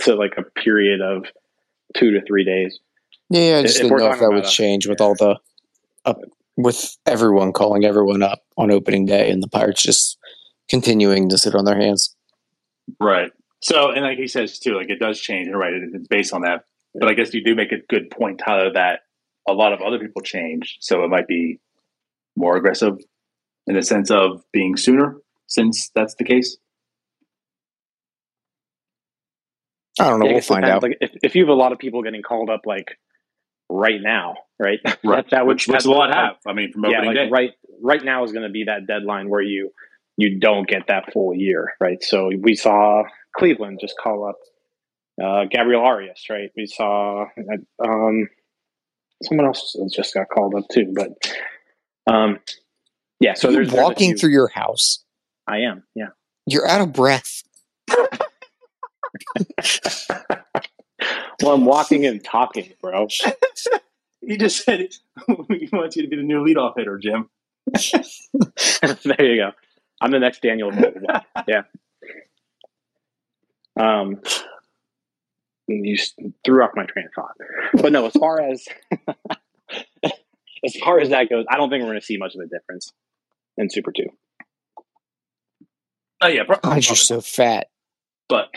to like a period of two to three days. Yeah, I just if didn't know if that would a- uh, change with all the up with everyone calling everyone up on opening day and the Pirates just continuing to sit on their hands. Right. So, and like he says too, like it does change. You're right. It's based on that. But I guess you do make a good point, Tyler, that a lot of other people change. So it might be more aggressive in the sense of being sooner, since that's the case. I don't know. Yeah, we'll find depends. out. Like if, if you have a lot of people getting called up like right now, right? [laughs] Right. that would which, which that's- a lot have. I mean, from yeah, opening like day. right right now is going to be that deadline where you you don't get that full year, right? So we saw Cleveland just call up uh, Gabriel Arias, right? We saw um, someone else just got called up too, but um, yeah. So Are you there's, there's a walking few- through your house. I am, yeah. You're out of breath. [laughs] Well, I'm walking and talking, bro. [laughs] He just said [laughs] he wants you to be the new leadoff hitter, Jim. there you go. I'm the next Daniel. Yeah. Um, you threw off my train of thought, but no. As far as as far as that goes, I don't think we're going to see much of a difference in Super Two. Oh yeah, pro- God, you're so fat. But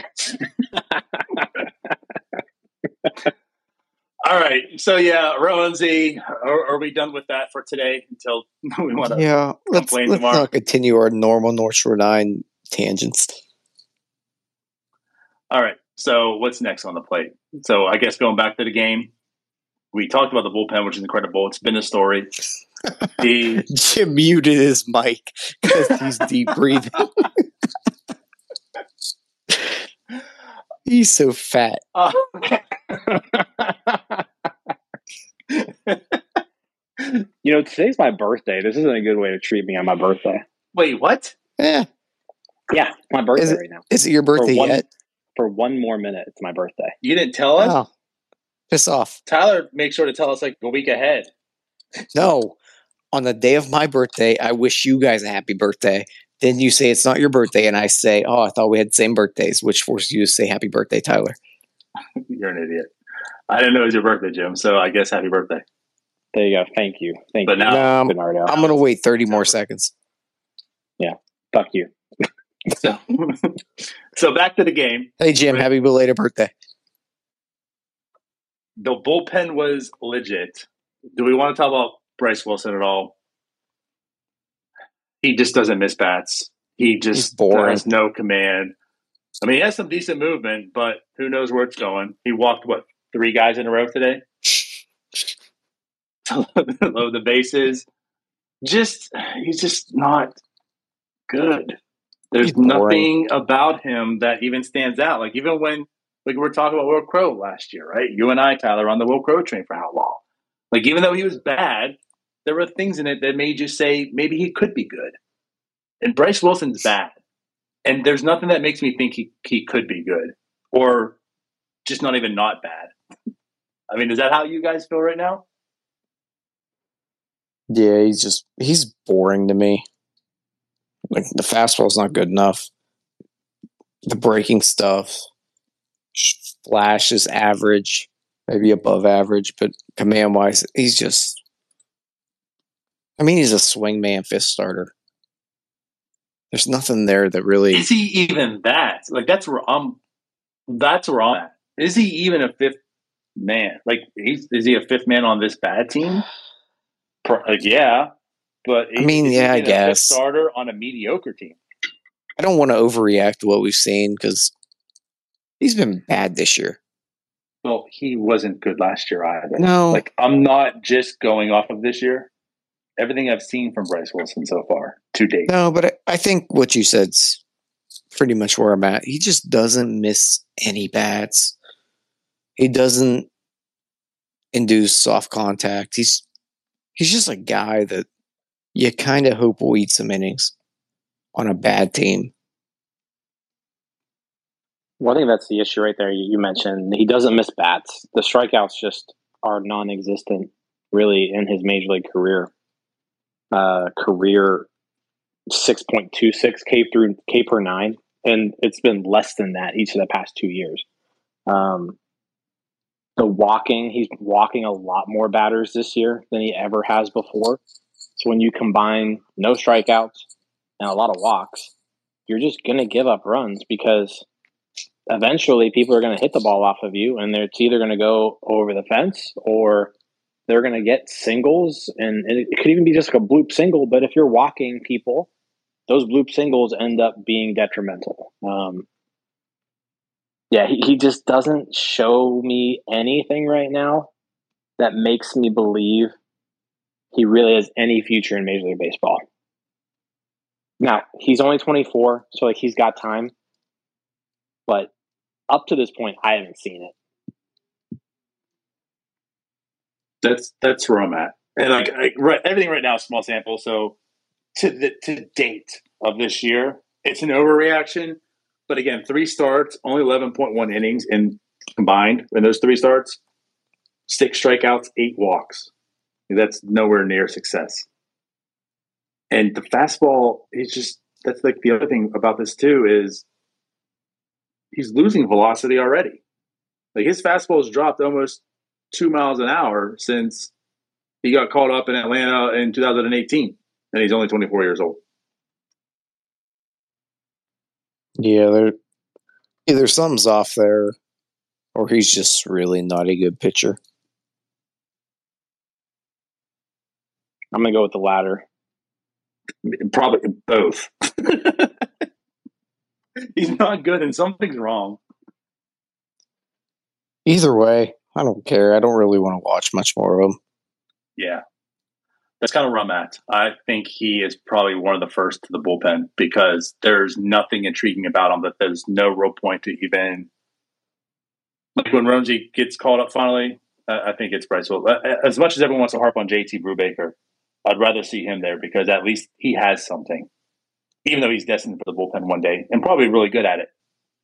all right. So yeah, Roansy, are, are we done with that for today? Until [laughs] we want to. Yeah, let's, let's tomorrow. not continue our normal North Shore Nine tangents. All right. So what's next on the plate? So I guess going back to the game, we talked about the bullpen, which is incredible. It's been a story. [laughs] The Jim muted his mic because he's deep breathing. [laughs] he's so fat. uh, [laughs] You know, today's my birthday. This isn't a good way to treat me on my birthday. wait, what? Yeah. Yeah, my birthday Is it- right now. Is it your birthday one- yet? For one more minute, it's my birthday. You didn't tell us. Oh. Piss off. Tyler make sure to tell us like a week ahead. No. On the day of my birthday, I wish you guys a happy birthday. Then you say it's not your birthday, and I say, Oh, I thought we had the same birthdays, which forces you to say happy birthday, Tyler. [laughs] You're an idiot. I didn't know it was your birthday, Jim. So I guess happy birthday. There you go. Thank you. Thank you. But you, now- No, I'm, Bernardo. I'm gonna wait 30 more seconds. Yeah. Fuck you. So, [laughs] so back to the game. Hey Jim, happy belated birthday. The bullpen was legit. Do we want to talk about Bryce Wilson at all? He just doesn't miss bats. He just has no command. I mean, he has some decent movement, but who knows where it's going? He walked what three guys in a row today to [laughs] load the bases. Just he's just not good. There's nothing about him that even stands out. Like even when like we were talking about Wil Crowe last year, right? You and I, Tyler, on the Wil Crowe train for how long? Like even though he was bad, there were things in it that made you say maybe he could be good. And Bryce Wilson's bad. And there's nothing that makes me think he, he could be good. Or just not even not bad. I mean, is that how you guys feel right now? Yeah, he's just he's boring to me. Like the fastball's not good enough. The breaking stuff, flash is average, maybe above average, but command wise, he's just. I mean, he's a swing man, fifth starter. There's nothing there that really. Is he even that? Like that's where I'm. That's where I'm at. Is he even a fifth man? Like he's is he a fifth man on this bad team? Like yeah, but I mean, is he yeah, I even a fifth guess. starter on a mediocre team. I don't want to overreact to what we've seen because he's been bad this year. Well, he wasn't good last year either. No, Like I'm not just going off of this year. Everything I've seen from Bryce Wilson so far to date. No, but I, I think what you said's pretty much where I'm at. He just doesn't miss any bats. He doesn't induce soft contact. He's he's just a guy that you kind of hope will eat some innings on a bad team. Well, I think that's the issue right there. You, you mentioned he doesn't miss bats. The strikeouts just are non-existent, really, in his major league career. Uh, career six point two six K through K per nine, and it's been less than that each of the past two years. Um, the walking, he's walking a lot more batters this year than he ever has before. So when you combine no strikeouts and a lot of walks, you're just going to give up runs because eventually people are going to hit the ball off of you and it's either going to go over the fence or they're going to get singles and, it could even be just like a bloop single but if you're walking people those bloop singles end up being detrimental um, yeah he, he just doesn't show me anything right now that makes me believe he really has any future in major league baseball now he's only 24 so like he's got time but up to this point, I haven't seen it. That's that's where I'm at. And like right, everything right now is small sample. So to the to date of this year, it's an overreaction. But again, three starts, only eleven point one innings in combined in those three starts, six strikeouts, eight walks. That's nowhere near success. And the fastball is just that's like the other thing about this too is he's losing velocity already. Like his fastball has dropped almost two miles an hour since he got called up in Atlanta in 2018, and he's only 24 years old. Yeah, there either something's off there, or he's just really not a good pitcher. I'm gonna go with the latter. Probably both. [laughs] he's not good, and something's wrong. Either way, I don't care. I don't really want to watch much more of him. Yeah. That's kind of where I'm at. I think he is probably one of the first to the bullpen because there's nothing intriguing about him that there's no real point to even. Like when Roansy gets called up finally, I think it's Bryce Wilson. As much as everyone wants to harp on JT Brubaker, I'd rather see him there because at least he has something, even though he's destined for the bullpen one day and probably really good at it.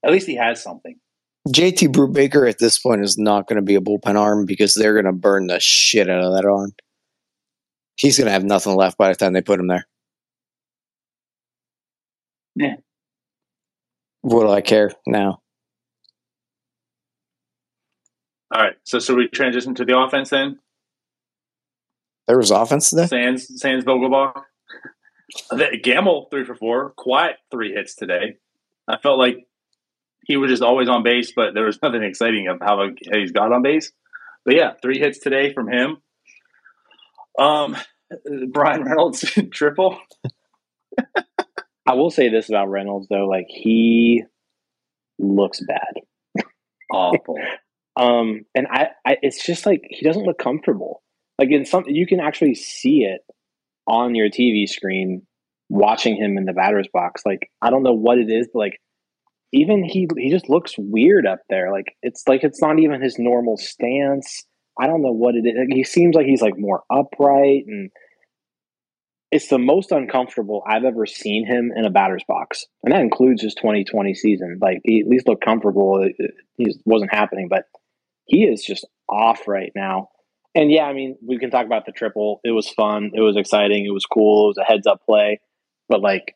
At least he has something. JT Brubaker at this point is not going to be a bullpen arm because they're going to burn the shit out of that arm. He's going to have nothing left by the time they put him there. Yeah. What do I care now? All right. So, should we transition to the offense then? There was offense today. Sands, Sands, Vogelbach. Gamel three for four. Quiet three hits today. I felt like he was just always on base, but there was [laughs] nothing exciting of how he's got on base. But yeah, three hits today from him. Um, [laughs] Bryan Reynolds [laughs] triple. I will say this about Reynolds though, like he looks bad, awful. um, and I, I, it's just like he doesn't look comfortable. Like in some, you can actually see it on your TV screen watching him in the batter's box. Like I don't know what it is, but like even he he just looks weird up there. Like it's like it's not even his normal stance. I don't know what it is. Like, he seems like he's like more upright and it's the most uncomfortable I've ever seen him in a batter's box. And that includes his 2020 season. Like he at least looked comfortable. It, it wasn't happening, but he is just off right now. And yeah, I mean, we can talk about the triple. It was fun. It was exciting. It was cool. It was a heads up play. But like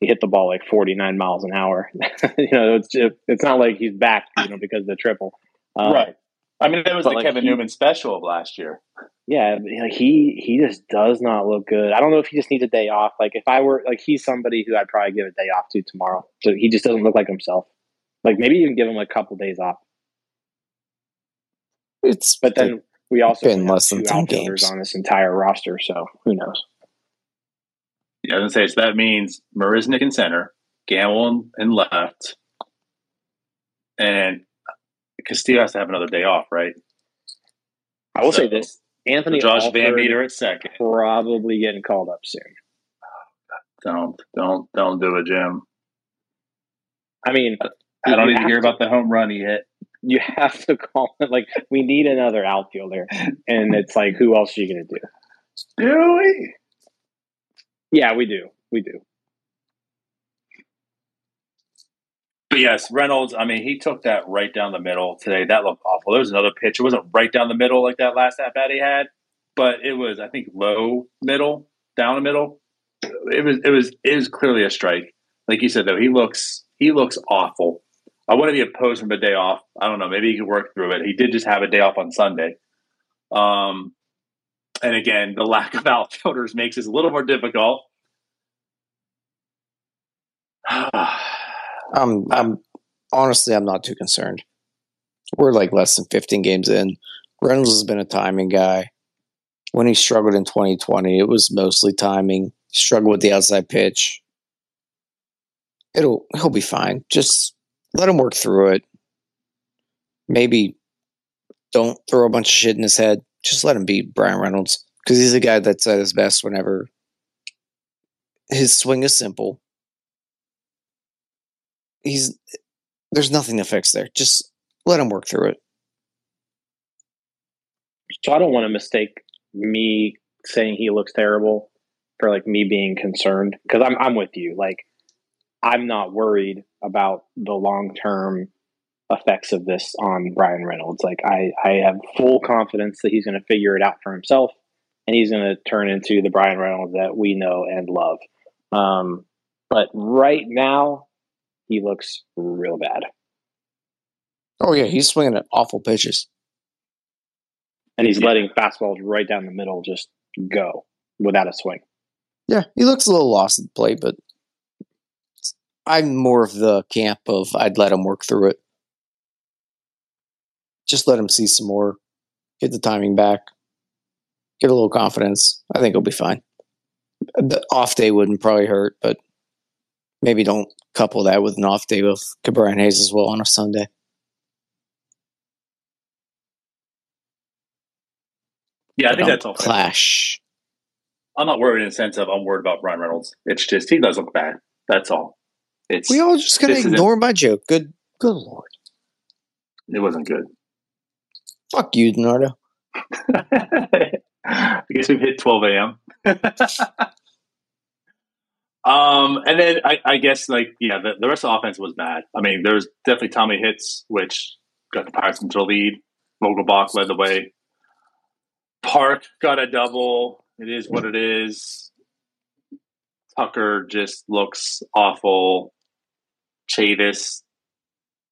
he hit the ball like 49 miles an hour. [laughs] you know, it's just, it's not like he's back, you know, because of the triple. Uh, right. I mean, it was the like Kevin he, Newman special of last year. Yeah, he he just does not look good. I don't know if he just needs a day off. Like if I were like he's somebody who I'd probably give a day off to tomorrow. So he just doesn't look like himself. Like maybe even give him a couple days off. It's but then we also been less than two outfielders games. on this entire roster, so who knows? I was gonna say so that means Marisnick in center, Gamel in left, and Castillo has to have another day off, right? I will so, say this: Anthony Josh Alford VanMeter at second, probably getting called up soon. Don't don't don't do it, Jim. I mean, I don't even hear to, about the home run he hit. You have to call it like we need another outfielder, and it's like who else are you going to do? We? Yeah, we do. We do. But yes, Reynolds, I mean, he took that right down the middle today. That looked awful. There was another pitch. It wasn't right down the middle like that last at bat he had, but it was, I think, low middle, down the middle. It was it was it was clearly a strike. Like you said though, he looks he looks awful. I wouldn't be opposed from a day off. I don't know. Maybe he could work through it. He did just have a day off on Sunday. Um, and again, the lack of outfielders makes this a little more difficult. [sighs] I'm, I'm honestly, I'm not too concerned. We're like less than 15 games in. Reynolds has been a timing guy. When he struggled in 2020, it was mostly timing. He struggled with the outside pitch. It'll he'll be fine. Just let him work through it. Maybe don't throw a bunch of shit in his head. Just let him be Bryan Reynolds because he's a guy that's at his best whenever his swing is simple he's there's nothing to fix there. Just let him work through it. So I don't want to mistake me saying he looks terrible for like me being concerned because I'm I'm with you. Like I'm not worried about the long term effects of this on Bryan Reynolds. Like I I have full confidence that he's going to figure it out for himself and he's going to turn into the Bryan Reynolds that we know and love. Um, but right now, he looks real bad. Oh yeah, he's swinging at awful pitches, and he's yeah. letting fastballs right down the middle just go without a swing. Yeah, he looks a little lost at the plate, but I'm more of the camp of I'd let him work through it just let him see some more, get the timing back, get a little confidence. I think he'll be fine. The off day wouldn't probably hurt, but maybe don't couple that with an off day with Ke'Bryan Hayes as well on a Sunday. Yeah, I think that's all clash. Fair. I'm not worried in the sense of I'm worried about Bryan Reynolds. It's just he does look bad. That's all. It's we all just gonna ignore my joke. Good, good lord. It wasn't good. Fuck you, Leonardo. [laughs] I guess we've hit 12 a.m. [laughs] um, and then I, I guess like yeah, the, the rest of the offense was bad. I mean, there's definitely Tommy hits, which got the Pirates into the lead. Vogelbach led the way. Park got a double. It is what it is. Tucker just looks awful. Chavis,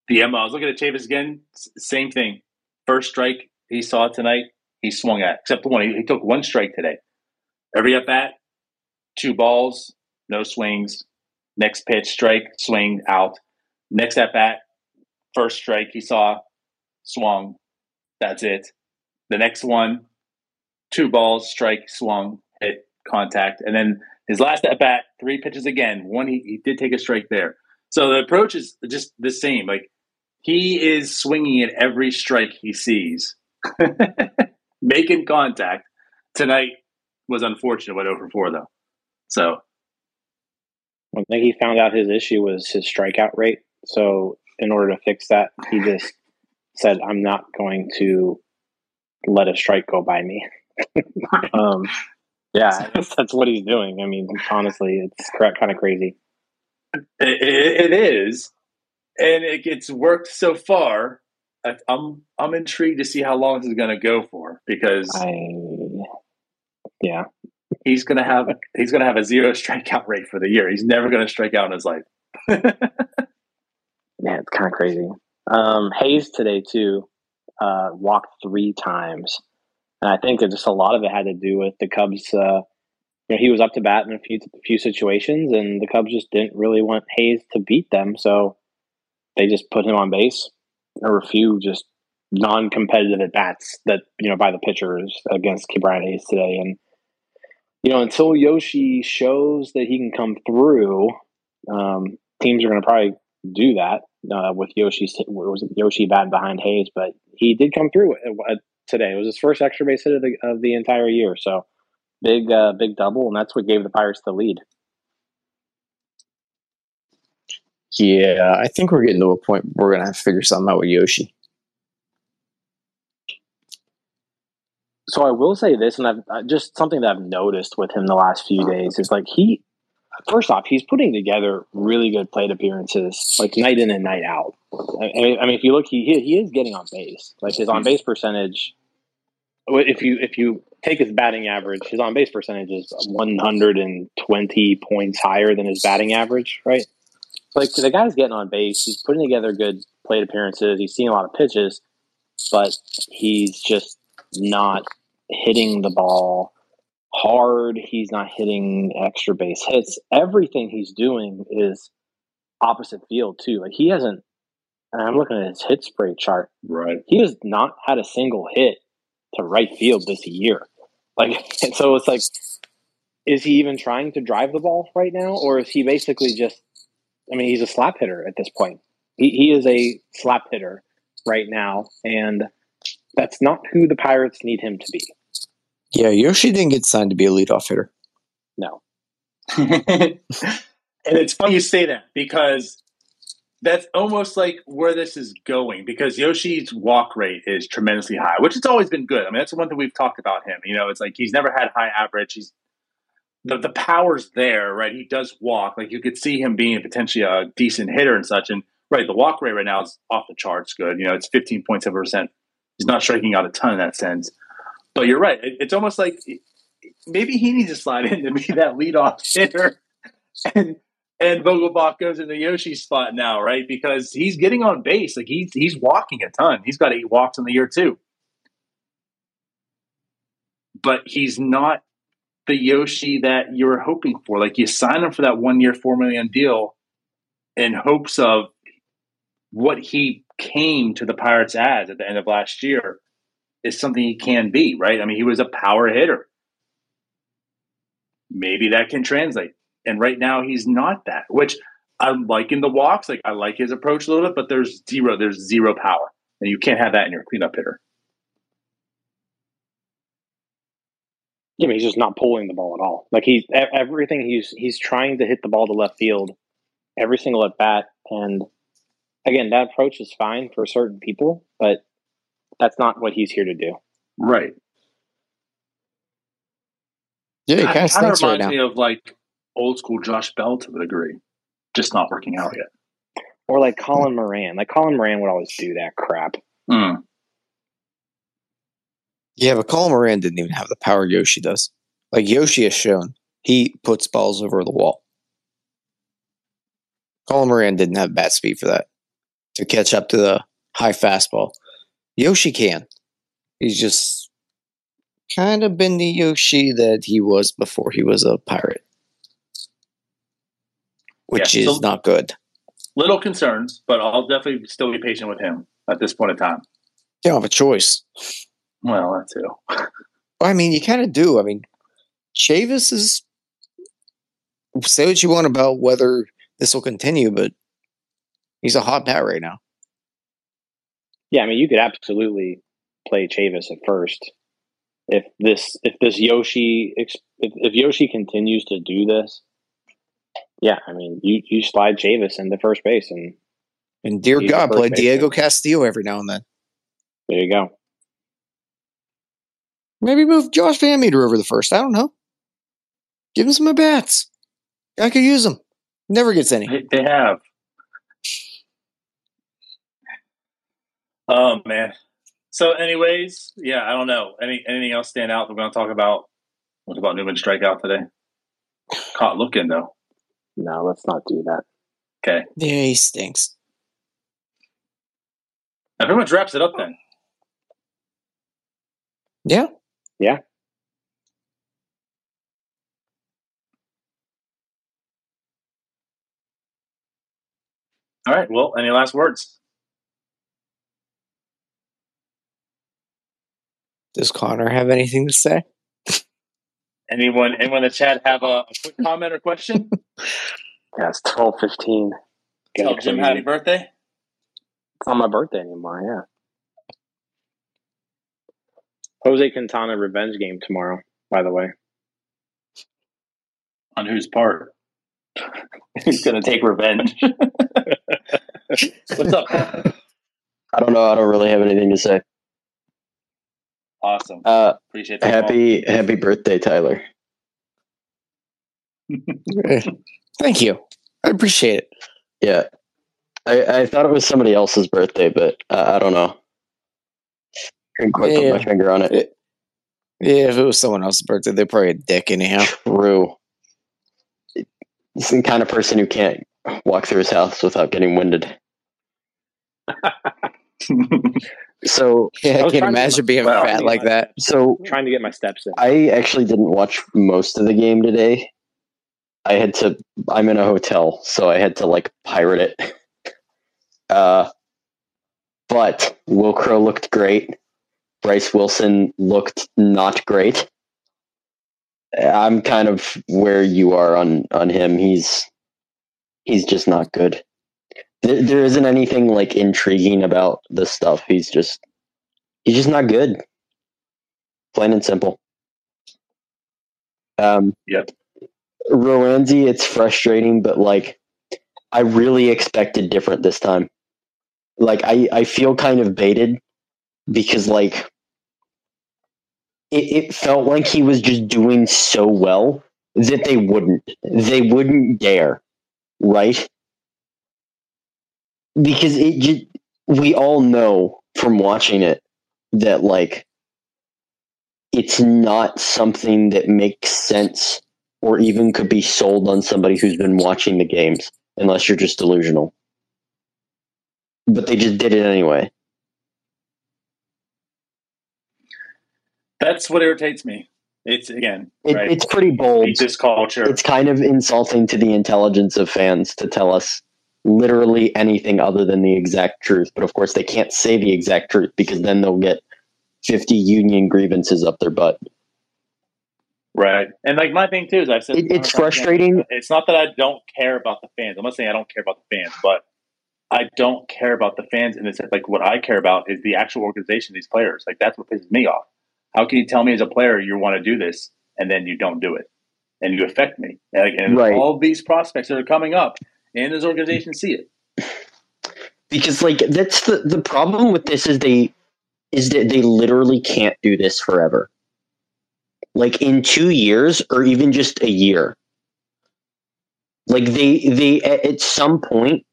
the Emma. I was looking at Chavis again. Same thing. First strike he saw tonight, he swung at. Except the one he, he took one strike today. Every at bat, two balls, no swings. Next pitch, strike, swing, out. Next at bat, first strike he saw, swung. That's it. The next one, two balls, strike, swung, hit, contact, and then his last at bat, three pitches again. One he, he did take a strike there. So the approach is just the same. Like he is swinging at every strike he sees, [laughs] making contact. Tonight was unfortunate. Went over four though. So I think he found out his issue was his strikeout rate. So in order to fix that, he just [laughs] said, "I'm not going to let a strike go by me." [laughs] um, yeah, that's what he's doing. I mean, honestly, it's kind of crazy. it, it, it is, and it, it's worked so far. I, I'm I'm intrigued to see how long this is going to go for because I, yeah, he's going to have he's going to have a zero [laughs] strikeout rate for the year. He's never going to strike out in his life. yeah, it's kind of crazy. Um, Hayes today too uh, walked three times, and I think that just a lot of it had to do with the Cubs. Uh, you know, he was up to bat in a few few situations, and the Cubs just didn't really want Hayes to beat them, so they just put him on base. There were a few just non-competitive at bats that you know by the pitchers against Brian Hayes today, and you know until Yoshi shows that he can come through, um, teams are going to probably do that uh, with Yoshi. Was Yoshi batting behind Hayes, but he did come through today. It was his first extra base hit of the of the entire year, so big uh, big double, and that's what gave the Pirates the lead. Yeah, I think we're getting to a point where we're gonna have to figure something out with Yoshi. So I will say this, and I've uh, just something that I've noticed with him the last few days is like he, first off, he's putting together really good plate appearances, like night in and night out. I, I mean, if you look, he he is getting on base. Like his on base percentage, if you if you take his batting average, his on base percentage is 120 points higher than his batting average, right? Like the guy's getting on base, he's putting together good plate appearances, he's seeing a lot of pitches, but he's just not hitting the ball hard. He's not hitting extra base hits. Everything he's doing is opposite field too. Like he hasn't. And I'm looking at his hit spray chart. Right. He has not had a single hit to right field this year. Like [laughs] so, it's like, is he even trying to drive the ball right now, or is he basically just? I mean, he's a slap hitter at this point. He he is a slap hitter right now, and that's not who the Pirates need him to be. Yeah, Yoshi didn't get signed to be a leadoff hitter. No. [laughs] and it's funny you say that because that's almost like where this is going because Yoshi's walk rate is tremendously high, which has always been good. I mean, that's the one thing we've talked about him. You know, it's like he's never had high average. He's the, the power's there, right? He does walk. Like you could see him being potentially a decent hitter and such. And right, the walk rate right now is off the charts good. You know, it's 15.7%. He's not striking out a ton in that sense. But you're right. It, it's almost like maybe he needs to slide [laughs] in to be that leadoff hitter. [laughs] And and Vogelbach goes in the Yoshi spot now, right? Because he's getting on base. Like he's he's walking a ton. He's got eight walks in the year too. But he's not the Yoshi that you were hoping for. Like you sign him for that one year, four million deal in hopes of what he came to the Pirates as at the end of last year is something he can be, right? I mean, he was a power hitter. Maybe that can translate. And right now he's not that, which I'm liking the walks. Like I like his approach a little bit, but there's zero, there's zero power. And you can't have that in your cleanup hitter. I mean, he's just not pulling the ball at all. Like he's everything he's he's trying to hit the ball to left field every single at bat, and again, that approach is fine for certain people, but that's not what he's here to do. Right. Yeah, he kind of reminds right now. me of like old school Josh Bell to a degree, just not working out yet. Or like Colin Moran. Like Colin Moran would always do that crap. Mm. Yeah, but Colin Moran didn't even have the power Yoshi does. Like Yoshi has shown, he puts balls over the wall. Colin Moran didn't have bat speed for that to catch up to the high fastball. Yoshi can. He's just kind of been the Yoshi that he was before he was a pirate, which Yeah, is not good. Little concerns, but I'll definitely still be patient with him at this point in time. You don't have a choice. Well, that too. I mean, you kind of do. I mean, Chavis is. Say what you want about whether this will continue, but he's a hot bat right now. Yeah, I mean, you could absolutely play Chavis at first. If this if this Yoshi if, if Yoshi continues to do this, yeah, I mean, you you slide Chavis into first base, and And dear God, play. Diego Castillo every now and then. there you go. Maybe move Josh VanMeter over the first. I don't know. Give him some at bats. I could use him. Never gets any. They- They have. Oh man. So, anyways, yeah, I don't know. Any anything else stand out? We're going to talk about. What about Newman strikeout today? Caught looking though. No, let's not do that. Okay, Yeah, he stinks. that pretty much wraps it up then. Yeah. Yeah. All right. Well, any last words? Does Connor have anything to say? Anyone? Anyone in the chat have a, a quick comment or question? [laughs] Yeah, it's twelve fifteen. Tell Jim happy birthday. It's not my birthday anymore. Yeah. Jose Quintana revenge game tomorrow. By the way, On whose part? [laughs] He's going to take revenge. [laughs] What's up? I don't know. I don't really have anything to say. Awesome. Uh, Appreciate that. happy happy birthday, Tyler. [laughs] Thank you. I appreciate it. Yeah, I, I thought it was somebody else's birthday, but uh, I don't know. Couldn't quite Yeah. put my finger on it. Yeah, if it was someone else's birthday, they're probably a dick anyhow. True. He's the kind of person who can't walk through his house without getting winded. [laughs] So, Yeah, I I can't trying to- imagine being well, fat like that. so trying to get my steps in. I actually didn't watch most of the game today. I had to. I'm in a hotel, so I had to like pirate it. [laughs] Uh, but Wil Crowe looked great. Bryce Wilson looked not great. I'm kind of where you are on on him. He's he's just not good. There, there isn't anything like intriguing about the stuff. He's just he's just not good. Plain and simple. Um, Yep. Roansy, it's frustrating, but like, I really expected different this time. Like, I, I feel kind of baited because, like, it, it felt like he was just doing so well that they wouldn't. They wouldn't dare, right? Because it just, we all know from watching it that, like, it's not something that makes sense or even could be sold on somebody who's been watching the games, unless you're just delusional. But they just did it anyway. That's what irritates me. It's again, It, right? It's pretty bold. It's this culture. It's kind of insulting to the intelligence of fans to tell us literally anything other than the exact truth. But of course, they can't say the exact truth because then they'll get 50 union grievances up their butt. Right. And like my thing too is I've said It- it's frustrating. Uh, it's not that I don't care about the fans. I'm not saying I don't care about the fans, but I don't care about the fans in the sense like what I care about is the actual organization these players. Like that's what pisses me off. How can you tell me as a player you want to do this and then you don't do it, and you affect me. And, and Right. all these prospects that are coming up in this organization see it. because like that's the the problem with this is they is that they literally can't do this forever like in two years or even just a year like they they at, at some point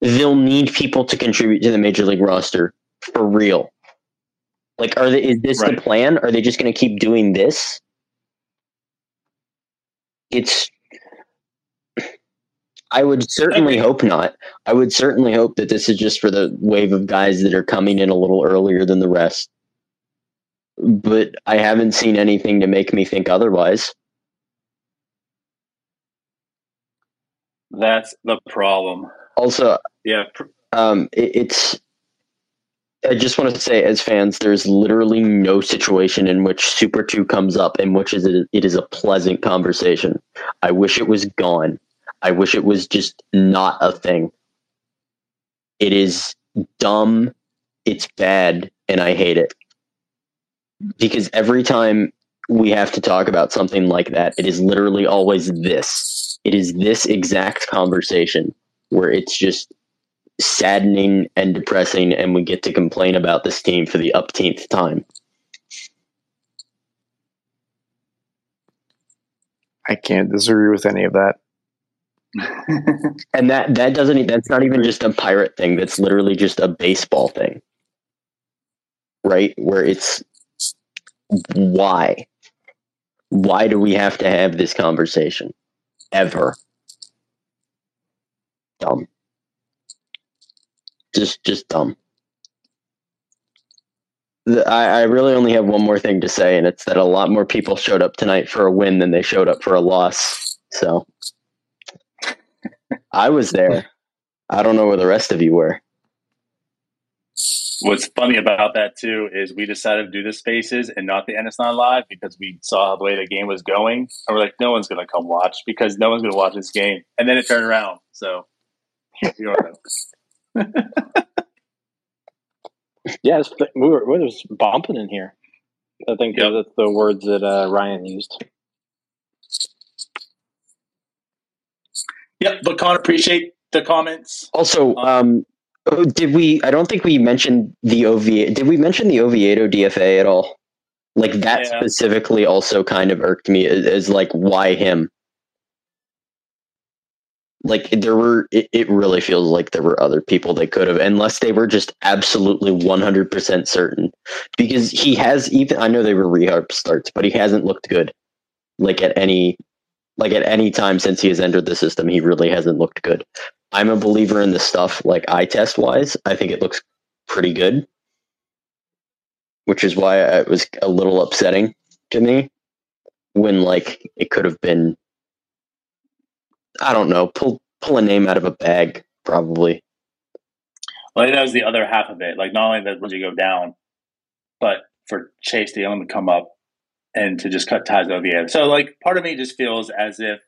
they'll need people to contribute to the major league roster for real like are they is this the plan are they just going to keep doing this it's I would certainly hope not. I would certainly hope that this is just for the wave of guys that are coming in a little earlier than the rest. But I haven't seen anything to make me think otherwise. That's the problem. Also, Yeah, um, it, it's. I just want to say, as fans, there's literally no situation in which Super Two comes up in which is it, it is a pleasant conversation. I wish it was gone. I wish it was just not a thing. It is dumb. It's bad, and I hate it because every time we have to talk about something like that, it is literally always this. It is this exact conversation where it's just saddening and depressing, and we get to complain about this team for the upteenth time. I can't disagree with any of that. [laughs] And that that doesn't that's not even just a pirate thing. That's literally just a baseball thing, right? Where it's why, why do we have to have this conversation ever? Dumb. Just just dumb. The- I, I really only have one more thing to say, and it's that a lot more people showed up tonight for a win than they showed up for a loss. So I was there. I don't know where the rest of you were. What's funny about that too is we decided to do the spaces and not the NS9 live because we saw the way the game was going, and we're like, no one's going to come watch because no one's going to watch this game, and then it turned around. So you don't know. [laughs] Yeah, it's, we were, we were just bumping in here. I think Yep. that's the words that uh, Ryan used. Yep, but Con appreciate the comments. Also, um, oh, did we? I don't think we mentioned the OVA. Did we mention the Oviedo DFA at all? Like that Yeah. specifically also kind of irked me as, as like why him? Like there were, it, it really feels like there were other people they could have, unless they were just absolutely one hundred percent certain. Because he has even, I know they were rehab starts, but he hasn't looked good. Like at any, like at any time since he has entered the system, he really hasn't looked good. I'm a believer in the stuff like eye test wise. I think it looks pretty good, which is why it was a little upsetting to me when like it could have been. I don't know. Pull pull a name out of a bag, probably. Well, that was the other half of it. Like not only that you go down, but for Chase to only come up and to just cut ties with the. So like part of me just feels as if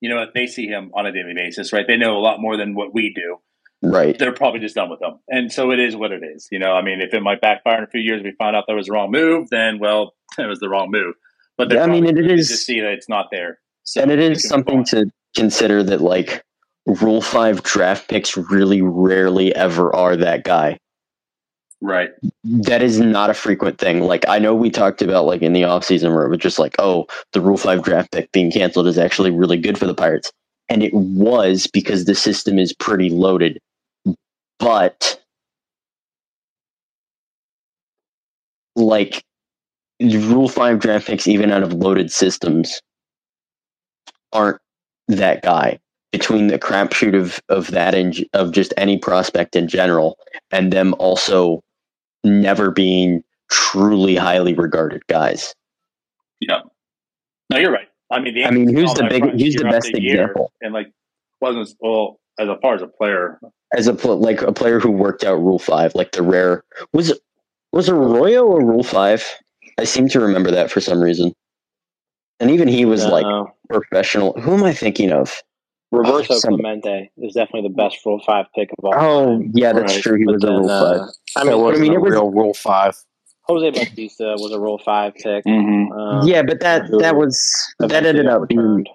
you know if they see him on a daily basis, right? They know a lot more than what we do. Right. They're probably just done with him, and so it is what it is. You know, I mean, if it might backfire in a few years, we find out that was the wrong move, then well, [laughs] it was the wrong move. But Yeah, I mean, it is just see that it's not there, so and it is something to consider that like Rule Five draft picks really rarely ever are that guy. right. that is not a frequent thing. Like I know we talked about like in the offseason where it was just like, oh, the Rule Five draft pick being canceled is actually really good for the Pirates. And it was because the system is pretty loaded. But like Rule Five draft picks, even out of loaded systems, aren't that guy. Between the crapshoot of of that and of just any prospect in general, and them also never being truly highly regarded guys. Yeah. No, you're right. I mean, the I mean, who's the big? Who's the best year, example? And like, wasn't well as a far as a player. As a pl- like a player who worked out Rule Five, like the rare was was Arroyo a Rule Five? I seem to remember that for some reason. And even he was like professional. Who am I thinking of? Roberto Oh, some- Clemente is definitely the best Rule Five pick of all Oh, time. yeah, that's Right. true. He But was a then, Rule uh, Five. I that mean, wasn't I mean, a it was- real Rule Five. Jose Bautista was a Rule Five pick. Mm-hmm. Um, yeah, but that that was that ended up being. returned.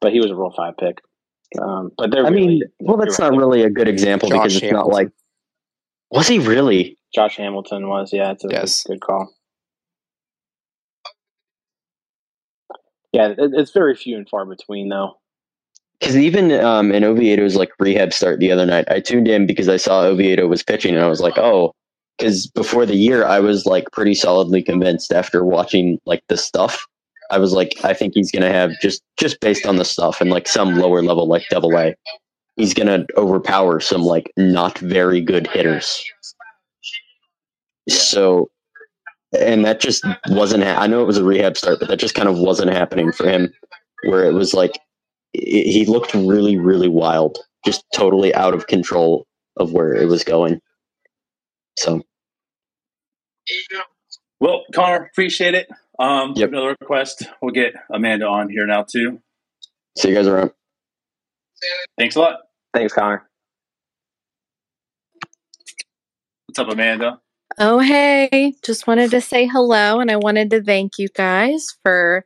But he was a Rule Five pick. Um, but they're I mean, well, that's you're not really a good example Josh because it's not like. Was he really? Josh Hamilton was. Yeah, it's a Yes. good call. Yeah, it, it's very few and far between, though. Because even um, in Oviedo's like rehab start the other night, I tuned in because I saw Oviedo was pitching, and I was like, oh, because before the year, I was like pretty solidly convinced after watching like the stuff. I was like, I think he's gonna have just just based on the stuff and like some lower level like Double A, he's gonna overpower some like not very good hitters. So, and that just wasn't. Ha- I know it was a rehab start, but that just kind of wasn't happening for him. Where it was like i- he looked really, really wild, just totally out of control of where it was going. So, Well, Connor, appreciate it. Um, Yep. Another request. We'll get Amanda on here now too. see you guys around. Thanks a lot. Thanks, Connor. What's up, Amanda? Oh, hey, just wanted to say hello and I wanted to thank you guys for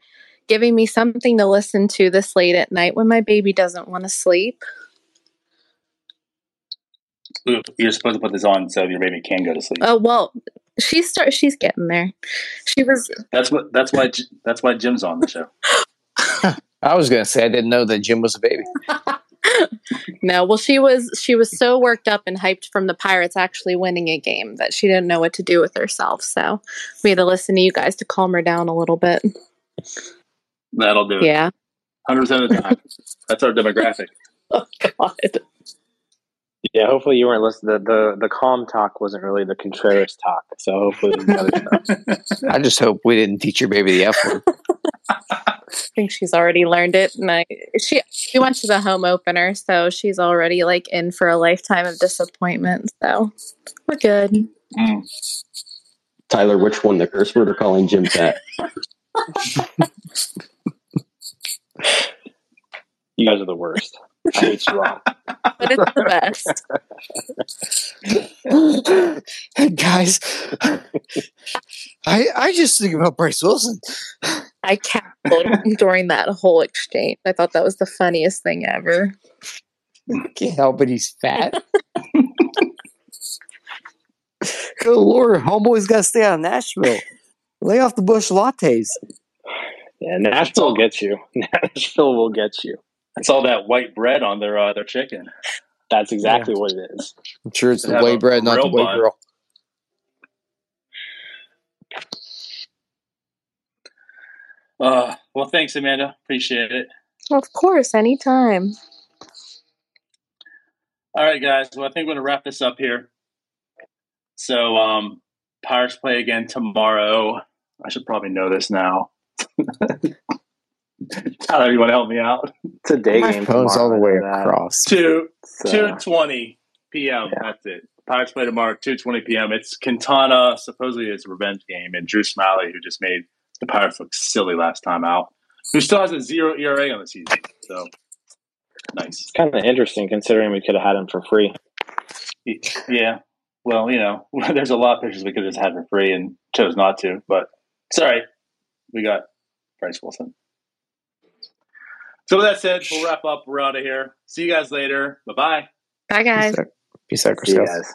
giving me something to listen to this late at night when my baby doesn't want to sleep. You're supposed to put this on so your baby can go to sleep. Oh, well, she's start she's getting there. She was That's what. That's why. That's why Jim's on the show. [laughs] I was gonna say I didn't know that Jim was a baby. [laughs] [laughs] No, well she was she was so worked up and hyped from the Pirates actually winning a game that she didn't know what to do with herself. So, we had to listen to you guys to calm her down a little bit. That'll do. Yeah. Hundred percent of the time. That's our demographic. [laughs] Oh god. Yeah, hopefully you weren't listening. The, the the calm talk wasn't really the Contreras talk. So hopefully the other stuff. I just hope we didn't teach your baby the F word. [laughs] I think she's already learned it and I she she went to the home opener, so she's already like in for a lifetime of disappointment. So, we're good. Mm. Tyler, which one, the curse word or calling Jim fat? [laughs] You guys are the worst. I hate you all. But it's the best. [laughs] Guys, I I just think about Bryse Wilson. I cackled during that whole exchange. I thought that was the funniest thing ever. Can't help it, he's fat. [laughs] Good lord, homeboy's got to stay out of Nashville. Lay off the Busch lattes. Yeah, Nashville will get you. [laughs] Nashville will get you. It's all that white bread on their uh, their chicken. That's exactly what it is. I'm sure it's They the white bread, not the real way bun. girl. Uh, well, thanks, Amanda. Appreciate it. Of course, anytime. All right, guys. Well, I think we're going to wrap this up here. So, um, Pirates play again tomorrow. I should probably know this now. [laughs] [laughs] Tyler, you want to help me out? It's a day My game. phone's all the way I know that. across. Two So, two twenty p.m. Yeah. That's it. Pirates play tomorrow, two twenty p.m. It's Quintana. Supposedly, it's a revenge game, and Drew Smyly, who just made the Pirates look silly last time out, who still has a zero ERA on the season. So nice. It's kind of interesting considering we could have had him for free. Yeah. Well, you know, [laughs] there's a lot of pitchers we could have just had for free and chose not to. But sorry, we got Bryse Wilson. So with that said, we'll wrap up. We're out of here. See you guys later. Bye bye. Bye, guys. Peace out, Peace out See you Chris. guys.